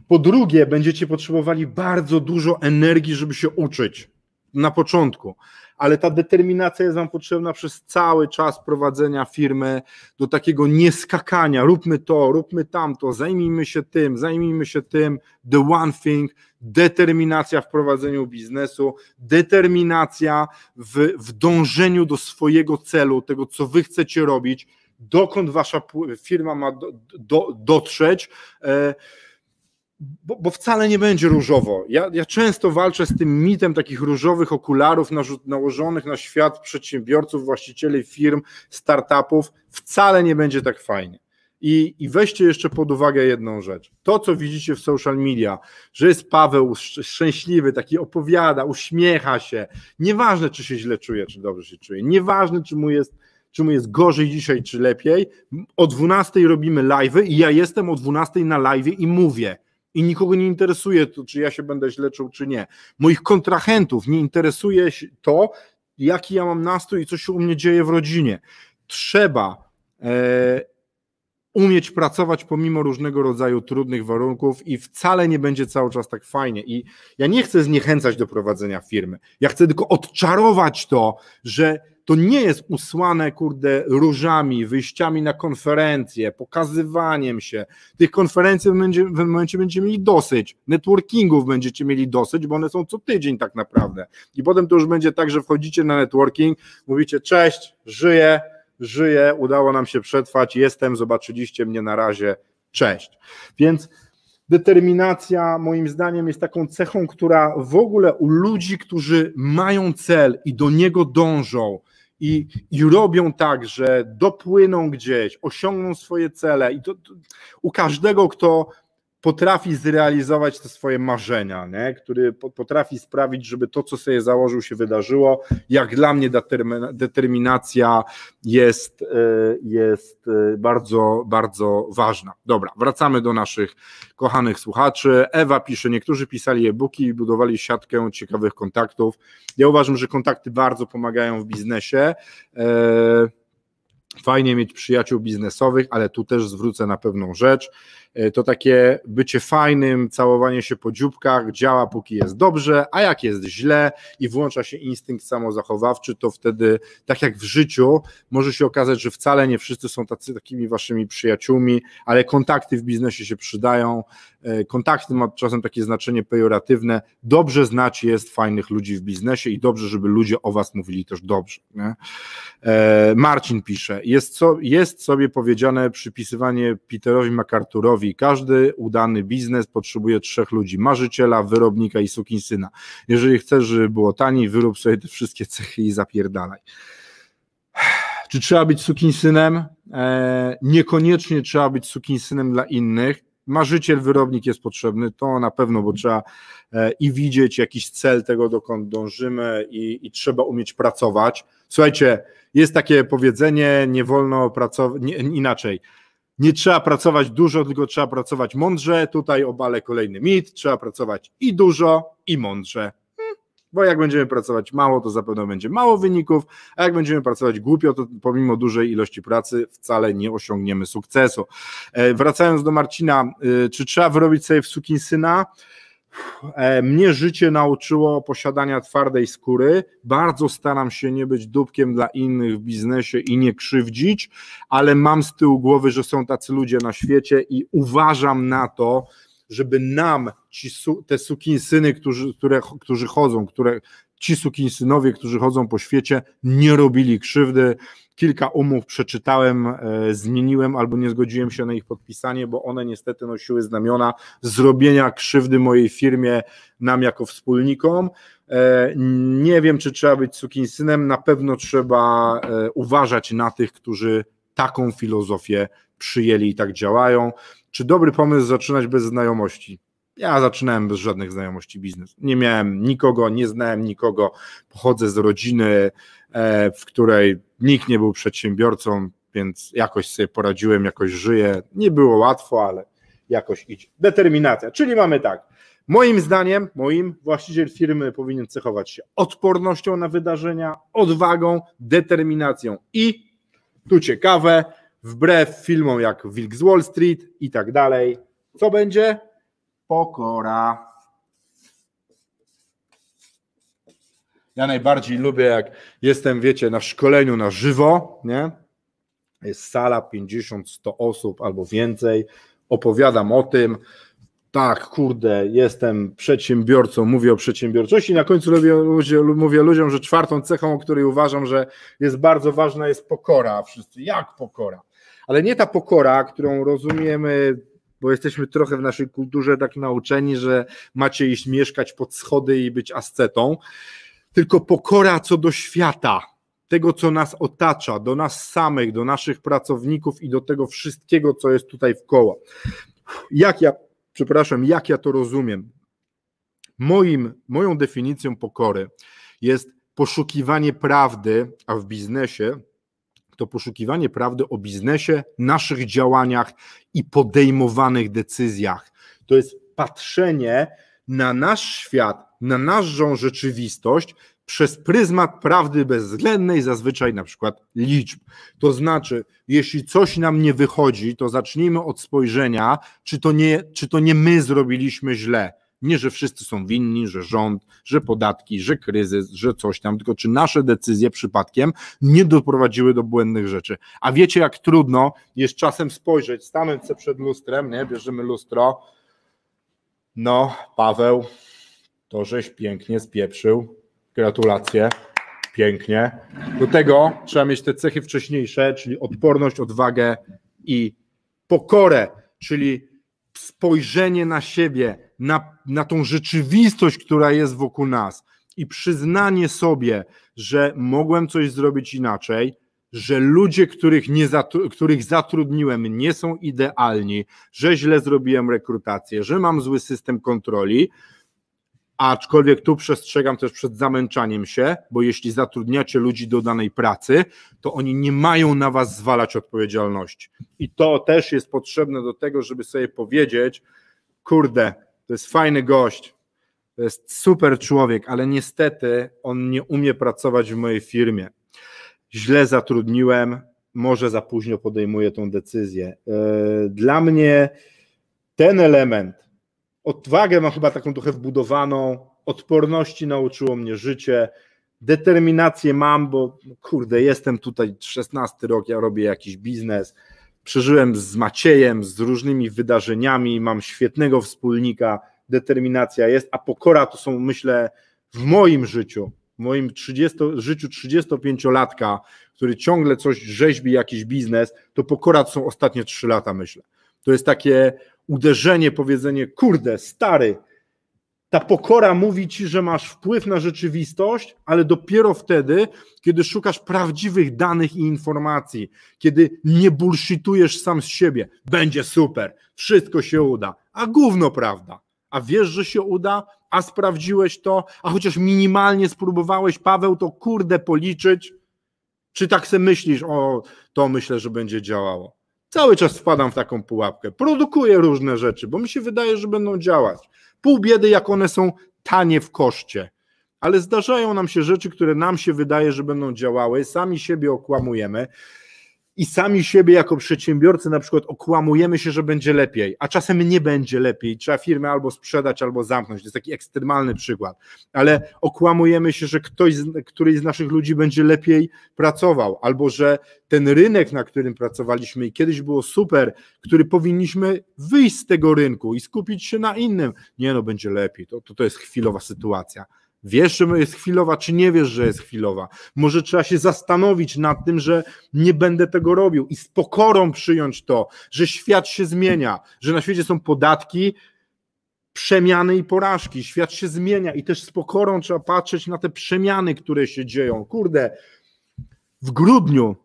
po drugie będziecie potrzebowali bardzo dużo energii, żeby się uczyć na początku. Ale ta determinacja jest Wam potrzebna przez cały czas prowadzenia firmy do takiego nieskakania. Róbmy to, róbmy tamto, zajmijmy się tym, zajmijmy się tym. The one thing, determinacja w prowadzeniu biznesu, determinacja w, w dążeniu do swojego celu, tego, co Wy chcecie robić, dokąd Wasza firma ma do, do, dotrzeć. E, bo, bo, wcale nie będzie różowo. Ja, ja, często walczę z tym mitem takich różowych okularów nałożonych na świat przedsiębiorców, właścicieli firm, startupów. Wcale nie będzie tak fajnie. I, I weźcie jeszcze pod uwagę jedną rzecz. To, co widzicie w social media, że jest Paweł szczęśliwy, taki opowiada, uśmiecha się. Nieważne, czy się źle czuje, czy dobrze się czuje. Nieważne, czy mu jest, czy mu jest gorzej dzisiaj, czy lepiej. O 12 robimy live i ja jestem o 12 na live i mówię i nikogo nie interesuje to, czy ja się będę źle czuł, czy nie. Moich kontrahentów nie interesuje to, jaki ja mam nastrój i co się u mnie dzieje w rodzinie. Trzeba e, umieć pracować pomimo różnego rodzaju trudnych warunków i wcale nie będzie cały czas tak fajnie. I ja nie chcę zniechęcać do prowadzenia firmy. Ja chcę tylko odczarować to, że to nie jest usłane, kurde, różami, wyjściami na konferencje, pokazywaniem się. Tych konferencji w pewnym momencie będziecie mieli dosyć, networkingów będziecie mieli dosyć, bo one są co tydzień tak naprawdę. I potem to już będzie tak, że wchodzicie na networking, mówicie cześć, żyję, żyję, udało nam się przetrwać, jestem, zobaczyliście mnie na razie, cześć. Więc determinacja moim zdaniem jest taką cechą, która w ogóle u ludzi, którzy mają cel i do niego dążą, i, i robią tak, że dopłyną gdzieś, osiągną swoje cele i to, to u każdego, kto potrafi zrealizować te swoje marzenia, nie? który potrafi sprawić, żeby to, co sobie założył, się wydarzyło. Jak dla mnie determinacja jest, e, jest e, bardzo, bardzo ważna. Dobra, wracamy do naszych kochanych słuchaczy. Ewa pisze, niektórzy pisali e-booki i budowali siatkę ciekawych kontaktów. Ja uważam, że kontakty bardzo pomagają w biznesie. E, fajnie mieć przyjaciół biznesowych, ale tu też zwrócę na pewną rzecz. E, to takie bycie fajnym, całowanie się po dzióbkach działa póki jest dobrze, a jak jest źle i włącza się instynkt samozachowawczy, to wtedy, tak jak w życiu, może się okazać, że wcale nie wszyscy są tacy takimi waszymi przyjaciółmi, ale kontakty w biznesie się przydają. E, kontakty ma czasem takie znaczenie pejoratywne. Dobrze znać jest fajnych ludzi w biznesie i dobrze, żeby ludzie o was mówili też dobrze. Nie? E, Marcin pisze, jest, co, jest sobie powiedziane przypisywanie Peterowi MacArthurowi każdy udany biznes potrzebuje trzech ludzi: marzyciela, wyrobnika i sukinsyna. Jeżeli chcesz, żeby było taniej, wyrób sobie te wszystkie cechy i zapierdalaj. Czy trzeba być sukinsynem? E, niekoniecznie trzeba być sukinsynem dla innych. Marzyciel, wyrobnik jest potrzebny, to na pewno, bo trzeba e, i widzieć jakiś cel tego, dokąd dążymy, i, i trzeba umieć pracować. Słuchajcie, jest takie powiedzenie, nie wolno pracować, inaczej nie trzeba pracować dużo, tylko trzeba pracować mądrze. Tutaj obalę kolejny mit, trzeba pracować i dużo, i mądrze. Hmm, bo jak będziemy pracować mało, to zapewne będzie mało wyników, a jak będziemy pracować głupio, to pomimo dużej ilości pracy wcale nie osiągniemy sukcesu. E, wracając do Marcina, y, czy trzeba wyrobić sobie w sukinsyna? syna? E, mnie życie nauczyło posiadania twardej skóry. Bardzo staram się nie być dupkiem dla innych w biznesie i nie krzywdzić, ale mam z tyłu głowy, że są tacy ludzie na świecie i uważam na to, żeby nam ci, te sukinsyny, którzy, które, którzy chodzą, które, ci sukinsynowie, którzy chodzą po świecie, nie robili krzywdy. Kilka umów przeczytałem, e, zmieniłem albo nie zgodziłem się na ich podpisanie, bo one niestety nosiły znamiona zrobienia krzywdy mojej firmie, nam jako wspólnikom. E, nie wiem, czy trzeba być sukinsynem, na pewno trzeba e, uważać na tych, którzy taką filozofię przyjęli i tak działają. Czy dobry pomysł zaczynać bez znajomości? Ja zaczynałem bez żadnych znajomości biznesu. Nie miałem nikogo, nie znałem nikogo. Pochodzę z rodziny, e, w której nikt nie był przedsiębiorcą, więc jakoś sobie poradziłem, jakoś żyję. Nie było łatwo, ale jakoś idzie. Determinacja, czyli mamy tak. Moim zdaniem, moim właściciel firmy powinien cechować się odpornością na wydarzenia, odwagą, determinacją i tu ciekawe, wbrew filmom jak Wilk z Wall Street i tak dalej, co będzie? Pokora. Ja najbardziej lubię, jak jestem, wiecie, na szkoleniu na żywo, nie? Jest sala 50-100 osób albo więcej. Opowiadam o tym, tak, kurde, jestem przedsiębiorcą, mówię o przedsiębiorczości. Na końcu lubię, mówię ludziom, że czwartą cechą, o której uważam, że jest bardzo ważna, jest pokora. Wszyscy, jak pokora? Ale nie ta pokora, którą rozumiemy, bo jesteśmy trochę w naszej kulturze tak nauczeni, że macie iść mieszkać pod schody i być ascetą, tylko pokora co do świata, tego, co nas otacza, do nas samych, do naszych pracowników i do tego wszystkiego, co jest tutaj w koło. Jak ja przepraszam, jak ja to rozumiem. Moim, moją definicją pokory jest poszukiwanie prawdy, a w biznesie to poszukiwanie prawdy o biznesie, naszych działaniach i podejmowanych decyzjach. To jest patrzenie na nasz świat, na naszą rzeczywistość przez pryzmat prawdy bezwzględnej, zazwyczaj na przykład liczb. To znaczy, jeśli coś nam nie wychodzi, to zacznijmy od spojrzenia, czy to nie, czy to nie my zrobiliśmy źle. Nie, że wszyscy są winni, że rząd, że podatki, że kryzys, że coś tam, tylko czy nasze decyzje przypadkiem nie doprowadziły do błędnych rzeczy. A wiecie, jak trudno jest czasem spojrzeć, stanąć sobie przed lustrem, nie, bierzemy lustro. No, Paweł, to żeś pięknie spieprzył Gratulacje. Pięknie. Do tego trzeba mieć te cechy wcześniejsze, czyli odporność, odwagę i pokorę, czyli spojrzenie na siebie, na, na tą rzeczywistość, która jest wokół nas i przyznanie sobie, że mogłem coś zrobić inaczej, że ludzie, których, nie zatru których zatrudniłem, nie są idealni, że źle zrobiłem rekrutację, że mam zły system kontroli, aczkolwiek tu przestrzegam też przed zamęczaniem się, bo jeśli zatrudniacie ludzi do danej pracy, to oni nie mają na was zwalać odpowiedzialności. I to też jest potrzebne do tego, żeby sobie powiedzieć, kurde, to jest fajny gość, to jest super człowiek, ale niestety on nie umie pracować w mojej firmie. Źle zatrudniłem, może za późno podejmuję tą decyzję. E, dla mnie ten element, Odwagę mam chyba taką trochę wbudowaną, odporności nauczyło mnie życie, determinację mam, bo kurde, jestem tutaj 16 rok, ja robię jakiś biznes, przeżyłem z Maciejem, z różnymi wydarzeniami, mam świetnego wspólnika, determinacja jest, a pokora to są, myślę, w moim życiu, w moim 30, życiu 35-latka, który ciągle coś rzeźbi, jakiś biznes, to pokora to są ostatnie 3 lata, myślę. To jest takie uderzenie, powiedzenie, kurde, stary, ta pokora mówi ci, że masz wpływ na rzeczywistość, ale dopiero wtedy, kiedy szukasz prawdziwych danych i informacji, kiedy nie bullshitujesz sam z siebie. Będzie super, wszystko się uda, a gówno prawda. A wiesz, że się uda, a sprawdziłeś to, a chociaż minimalnie spróbowałeś, Paweł, to kurde policzyć. Czy tak se myślisz, o, to myślę, że będzie działało. Cały czas wpadam w taką pułapkę. Produkuję różne rzeczy, bo mi się wydaje, że będą działać. Pół biedy, jak one są tanie w koszcie. Ale zdarzają nam się rzeczy, które nam się wydaje, że będą działały, sami siebie okłamujemy. I sami siebie jako przedsiębiorcy na przykład okłamujemy się, że będzie lepiej, a czasem nie będzie lepiej. Trzeba firmę albo sprzedać, albo zamknąć. To jest taki ekstremalny przykład. Ale okłamujemy się, że ktoś, któryś z naszych ludzi będzie lepiej pracował, albo że ten rynek, na którym pracowaliśmy i kiedyś było super, który powinniśmy wyjść z tego rynku i skupić się na innym. Nie no, będzie lepiej. To, to, to jest chwilowa sytuacja. Wiesz, że jest chwilowa, czy nie wiesz, że jest chwilowa? Może trzeba się zastanowić nad tym, że nie będę tego robił i z pokorą przyjąć to, że świat się zmienia, że na świecie są podatki, przemiany i porażki. Świat się zmienia i też z pokorą trzeba patrzeć na te przemiany, które się dzieją. Kurde, w grudniu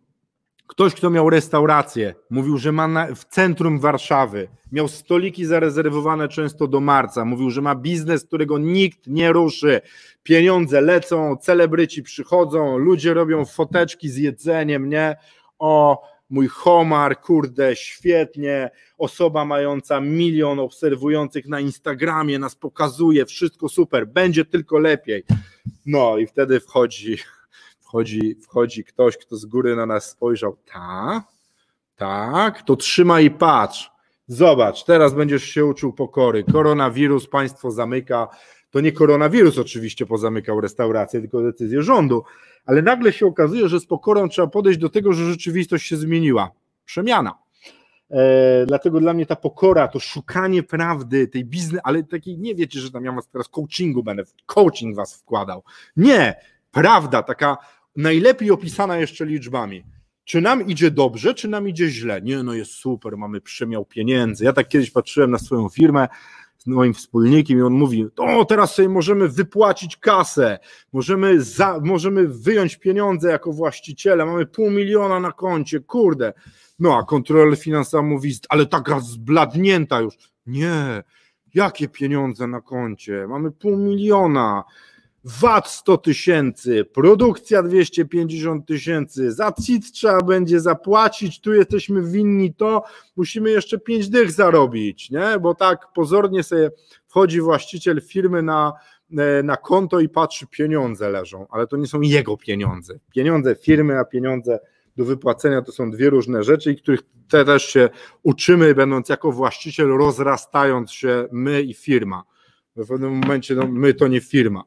Ktoś, kto miał restaurację, mówił, że ma na, w centrum Warszawy, miał stoliki zarezerwowane często do marca, mówił, że ma biznes, którego nikt nie ruszy. Pieniądze lecą, celebryci przychodzą, ludzie robią foteczki z jedzeniem, nie? O, mój homar, kurde, świetnie, osoba mająca milion obserwujących na Instagramie nas pokazuje, wszystko super, będzie tylko lepiej. No i wtedy wchodzi wchodzi, wchodzi ktoś, kto z góry na nas spojrzał, tak, tak, to trzymaj i patrz. Zobacz, teraz będziesz się uczył pokory. Koronawirus państwo zamyka. To nie koronawirus oczywiście pozamykał restaurację, tylko decyzję rządu, ale nagle się okazuje, że z pokorą trzeba podejść do tego, że rzeczywistość się zmieniła. Przemiana. E, dlatego dla mnie ta pokora, to szukanie prawdy, tej biznes, ale takiej nie wiecie, że tam ja was teraz coachingu będę, coaching was wkładał. Nie, prawda, taka najlepiej opisana jeszcze liczbami. Czy nam idzie dobrze, czy nam idzie źle? Nie, no jest super, mamy przemiał pieniędzy. Ja tak kiedyś patrzyłem na swoją firmę z moim wspólnikiem i on mówi, o teraz sobie możemy wypłacić kasę, możemy, za, możemy wyjąć pieniądze jako właściciele, mamy pół miliona na koncie, kurde. No a kontroler finansowy mówi, ale taka zbladnięta już. Nie, jakie pieniądze na koncie? Mamy pół miliona. VAT 100 tysięcy, produkcja 250 tysięcy, za CIT trzeba będzie zapłacić, tu jesteśmy winni to, musimy jeszcze 5 dych zarobić, nie? bo tak pozornie sobie wchodzi właściciel firmy na, e, na konto i patrzy, pieniądze leżą, ale to nie są jego pieniądze. Pieniądze firmy, a pieniądze do wypłacenia to są dwie różne rzeczy, i których te też się uczymy, będąc jako właściciel, rozrastając się my i firma. W pewnym momencie no, my to nie firma.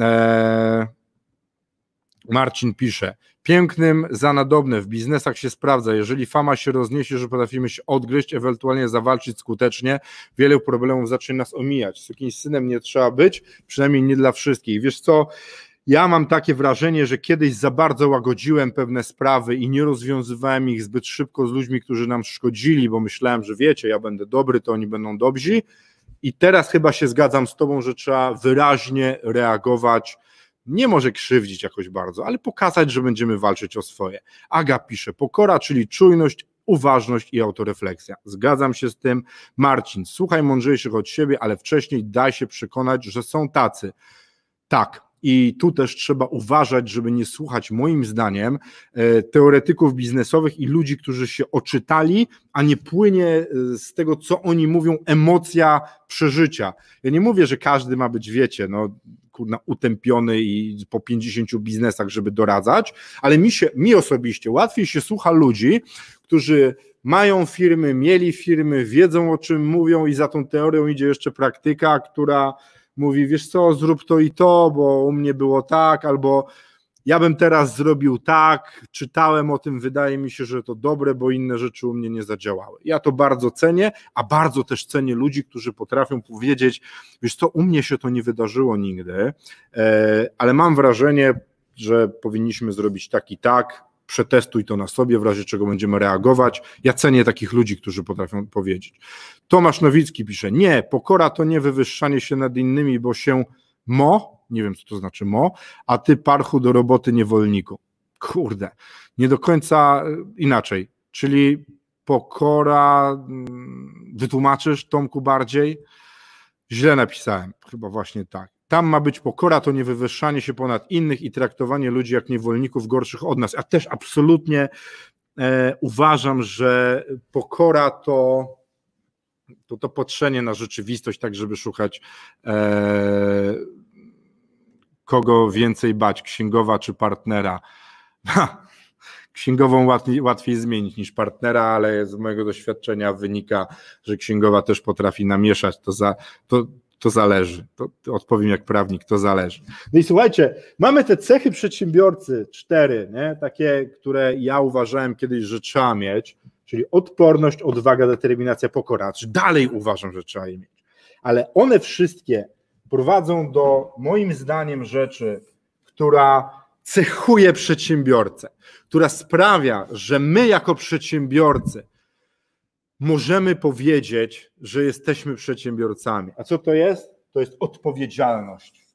Eee, Marcin pisze, pięknym za nadobne w biznesach się sprawdza, jeżeli fama się rozniesie, że potrafimy się odgryźć, ewentualnie zawalczyć skutecznie, wiele problemów zacznie nas omijać. Z jakimś synem nie trzeba być, przynajmniej nie dla wszystkich. Wiesz co, ja mam takie wrażenie, że kiedyś za bardzo łagodziłem pewne sprawy i nie rozwiązywałem ich zbyt szybko z ludźmi, którzy nam szkodzili, bo myślałem, że wiecie, ja będę dobry, to oni będą dobrzy, i teraz chyba się zgadzam z Tobą, że trzeba wyraźnie reagować. Nie może krzywdzić jakoś bardzo, ale pokazać, że będziemy walczyć o swoje. Aga pisze: pokora, czyli czujność, uważność i autorefleksja. Zgadzam się z tym. Marcin, słuchaj mądrzejszych od siebie, ale wcześniej daj się przekonać, że są tacy. Tak, i tu też trzeba uważać, żeby nie słuchać, moim zdaniem, e, teoretyków biznesowych i ludzi, którzy się oczytali, a nie płynie e, z tego, co oni mówią, emocja przeżycia. Ja nie mówię, że każdy ma być, wiecie, no, kurna, utępiony i po 50 biznesach, żeby doradzać, ale mi, się, mi osobiście łatwiej się słucha ludzi, którzy mają firmy, mieli firmy, wiedzą o czym mówią i za tą teorią idzie jeszcze praktyka, która mówi, wiesz co, zrób to i to, bo u mnie było tak, albo ja bym teraz zrobił tak, czytałem o tym, wydaje mi się, że to dobre, bo inne rzeczy u mnie nie zadziałały. Ja to bardzo cenię, a bardzo też cenię ludzi, którzy potrafią powiedzieć, wiesz co, u mnie się to nie wydarzyło nigdy, e, ale mam wrażenie, że powinniśmy zrobić tak i tak, przetestuj to na sobie, w razie czego będziemy reagować. Ja cenię takich ludzi, którzy potrafią powiedzieć. Tomasz Nowicki pisze, nie, pokora to nie wywyższanie się nad innymi, bo się mo, nie wiem co to znaczy mo, a ty parchu do roboty niewolniku. Kurde, nie do końca e, inaczej, czyli pokora, mm, wytłumaczysz Tomku bardziej? Źle napisałem, chyba właśnie tak. Tam ma być pokora, to nie wywyższanie się ponad innych i traktowanie ludzi jak niewolników gorszych od nas. A też absolutnie e, uważam, że pokora to, to to patrzenie na rzeczywistość, tak żeby szukać e, kogo więcej bać, księgowa czy partnera. księgową łatwiej, łatwiej zmienić niż partnera, ale z mojego doświadczenia wynika, że księgowa też potrafi namieszać. To, za, to, to zależy. To, odpowiem jak prawnik, to zależy. No i słuchajcie, mamy te cechy przedsiębiorcy, cztery, nie? takie, które ja uważałem kiedyś, że trzeba mieć, czyli odporność, odwaga, determinacja, pokora. Czy dalej uważam, że trzeba je mieć. Ale one wszystkie prowadzą do, moim zdaniem, rzeczy, która cechuje przedsiębiorcę, która sprawia, że my jako przedsiębiorcy możemy powiedzieć, że jesteśmy przedsiębiorcami. A co to jest? To jest odpowiedzialność.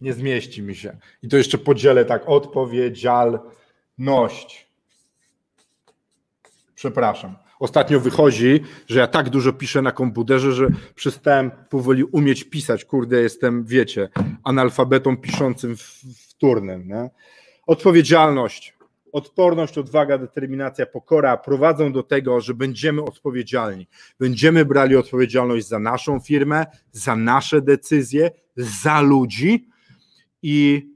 Nie zmieści mi się. I to jeszcze podzielę tak: odpowiedzialność. Przepraszam. Ostatnio wychodzi, że ja tak dużo piszę na komputerze, że przestałem powoli umieć pisać. Kurde, jestem, wiecie, analfabetą piszącym wtórnym. Nie? Odpowiedzialność, odporność, odwaga, determinacja, pokora prowadzą do tego, że będziemy odpowiedzialni. Będziemy brali odpowiedzialność za naszą firmę, za nasze decyzje, za ludzi i,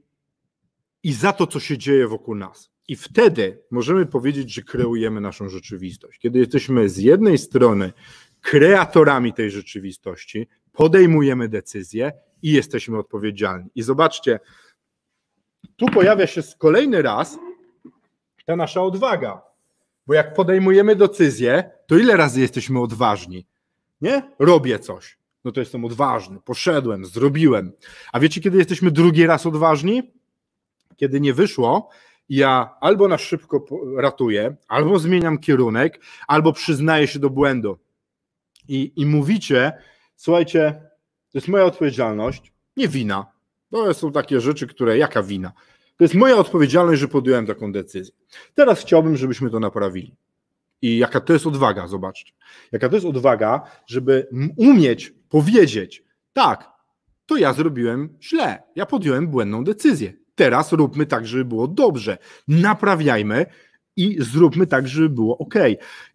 i za to, co się dzieje wokół nas. I wtedy możemy powiedzieć, że kreujemy naszą rzeczywistość. Kiedy jesteśmy z jednej strony kreatorami tej rzeczywistości, podejmujemy decyzje i jesteśmy odpowiedzialni. I zobaczcie, tu pojawia się kolejny raz ta nasza odwaga. Bo jak podejmujemy decyzję, to ile razy jesteśmy odważni? Nie? Robię coś. No to jestem odważny, poszedłem, zrobiłem. A wiecie, kiedy jesteśmy drugi raz odważni? Kiedy nie wyszło, ja albo na szybko ratuję, albo zmieniam kierunek, albo przyznaję się do błędu. I, i mówicie, słuchajcie, to jest moja odpowiedzialność, nie wina. To są takie rzeczy, które, jaka wina? To jest moja odpowiedzialność, że podjąłem taką decyzję. Teraz chciałbym, żebyśmy to naprawili. I jaka to jest odwaga, zobaczcie. Jaka to jest odwaga, żeby umieć powiedzieć, tak, to ja zrobiłem źle, ja podjąłem błędną decyzję. Teraz róbmy tak, żeby było dobrze. Naprawiajmy i zróbmy tak, żeby było ok.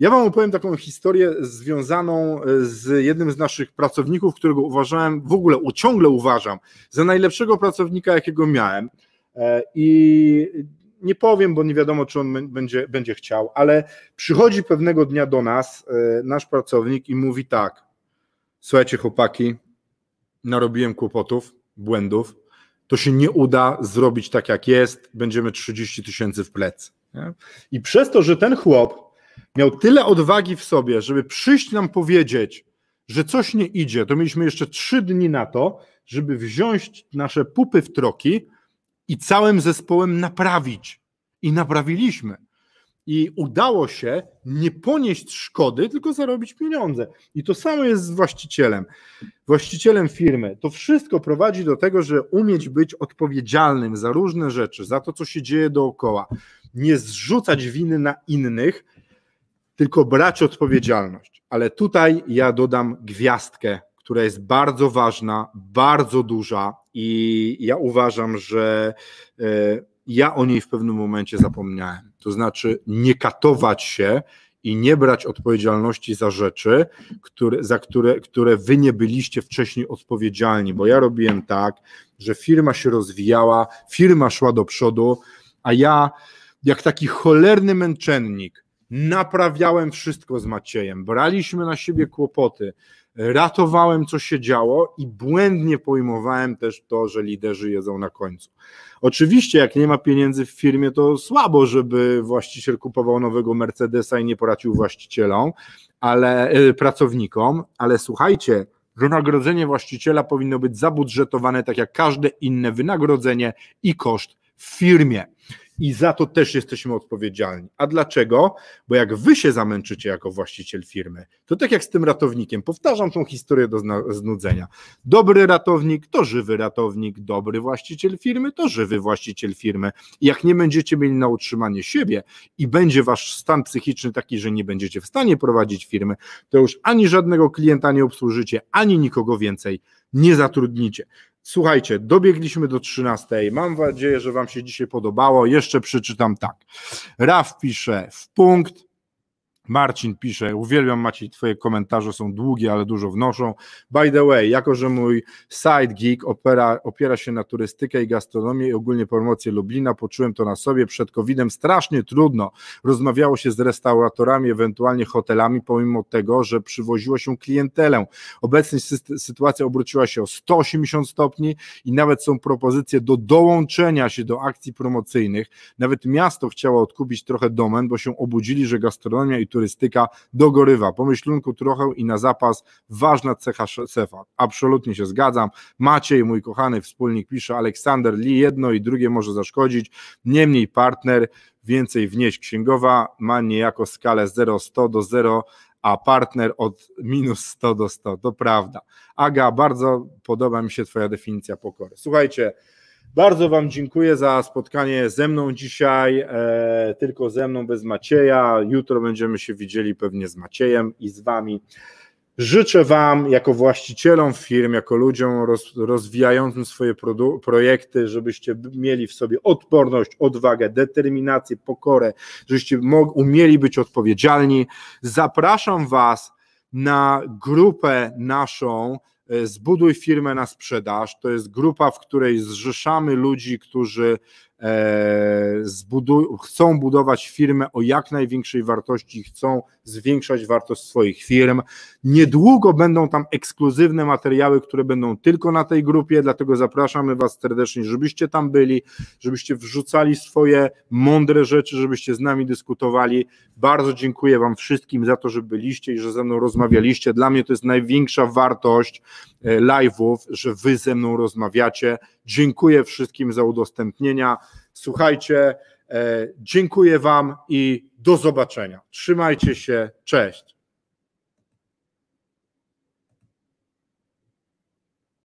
Ja Wam opowiem taką historię związaną e, z jednym z naszych pracowników, którego uważałem, w ogóle ciągle uważam, za najlepszego pracownika, jakiego miałem. E, I nie powiem, bo nie wiadomo, czy on będzie, będzie chciał, ale przychodzi pewnego dnia do nas e, nasz pracownik i mówi tak: Słuchajcie, chłopaki, narobiłem kłopotów, błędów, to się nie uda zrobić tak, jak jest, będziemy 30 tysięcy w plec. Nie? I przez to, że ten chłop miał tyle odwagi w sobie, żeby przyjść nam powiedzieć, że coś nie idzie, to mieliśmy jeszcze trzy dni na to, żeby wziąć nasze pupy w troki i całym zespołem naprawić. I naprawiliśmy i udało się nie ponieść szkody, tylko zarobić pieniądze. I to samo jest z właścicielem. Właścicielem firmy. To wszystko prowadzi do tego, że umieć być odpowiedzialnym za różne rzeczy, za to, co się dzieje dookoła. Nie zrzucać winy na innych, tylko brać odpowiedzialność. Ale tutaj ja dodam gwiazdkę, która jest bardzo ważna, bardzo duża i ja uważam, że e, ja o niej w pewnym momencie zapomniałem to znaczy nie katować się i nie brać odpowiedzialności za rzeczy, które, za które, które wy nie byliście wcześniej odpowiedzialni, bo ja robiłem tak, że firma się rozwijała, firma szła do przodu, a ja jak taki cholerny męczennik naprawiałem wszystko z Maciejem, braliśmy na siebie kłopoty, ratowałem co się działo i błędnie pojmowałem też to, że liderzy jedzą na końcu. Oczywiście, jak nie ma pieniędzy w firmie, to słabo, żeby właściciel kupował nowego Mercedesa i nie poradził właścicielom, ale e, pracownikom, ale słuchajcie, wynagrodzenie właściciela powinno być zabudżetowane tak jak każde inne wynagrodzenie i koszt w firmie i za to też jesteśmy odpowiedzialni. A dlaczego? Bo jak wy się zamęczycie jako właściciel firmy, to tak jak z tym ratownikiem, powtarzam tą historię do znudzenia. Dobry ratownik to żywy ratownik, dobry właściciel firmy to żywy właściciel firmy. Jak nie będziecie mieli na utrzymanie siebie i będzie wasz stan psychiczny taki, że nie będziecie w stanie prowadzić firmy, to już ani żadnego klienta nie obsłużycie, ani nikogo więcej nie zatrudnicie. Słuchajcie, dobiegliśmy do 13. Mam nadzieję, że Wam się dzisiaj podobało. Jeszcze przeczytam tak. Raf pisze w punkt. Marcin pisze, uwielbiam Maciej, twoje komentarze są długie, ale dużo wnoszą. By the way, jako że mój side geek opera, opiera się na turystykę i gastronomię i ogólnie promocję Lublina, poczułem to na sobie przed COVID-em strasznie trudno. Rozmawiało się z restauratorami, ewentualnie hotelami, pomimo tego, że przywoziło się klientelę. Obecnie sytuacja obróciła się o 180 stopni i nawet są propozycje do dołączenia się do akcji promocyjnych. Nawet miasto chciało odkupić trochę domen, bo się obudzili, że gastronomia i turystyka dogorywa. Pomyślunku trochę i na zapas ważna cecha szefa. Absolutnie się zgadzam. Maciej, mój kochany wspólnik, pisze Aleksander Lee, jedno i drugie może zaszkodzić. Niemniej partner więcej wnieść. Księgowa ma niejako skalę 0-100 do 0, a partner od minus 100 do 100. To prawda. Aga, bardzo podoba mi się Twoja definicja pokory. Słuchajcie, bardzo Wam dziękuję za spotkanie ze mną dzisiaj, e, tylko ze mną, bez Macieja. Jutro będziemy się widzieli pewnie z Maciejem i z Wami. Życzę Wam, jako właścicielom firm, jako ludziom roz, rozwijającym swoje projekty, żebyście mieli w sobie odporność, odwagę, determinację, pokorę, żebyście umieli być odpowiedzialni. Zapraszam Was na grupę naszą zbuduj firmę na sprzedaż. To jest grupa, w której zrzeszamy ludzi, którzy E, zbuduj, chcą budować firmę o jak największej wartości, chcą zwiększać wartość swoich firm. Niedługo będą tam ekskluzywne materiały, które będą tylko na tej grupie, dlatego zapraszamy Was serdecznie, żebyście tam byli, żebyście wrzucali swoje mądre rzeczy, żebyście z nami dyskutowali. Bardzo dziękuję Wam wszystkim za to, że byliście i że ze mną rozmawialiście. Dla mnie to jest największa wartość e, live'ów, że Wy ze mną rozmawiacie. Dziękuję wszystkim za udostępnienia. Słuchajcie, e, dziękuję Wam i do zobaczenia. Trzymajcie się. Cześć.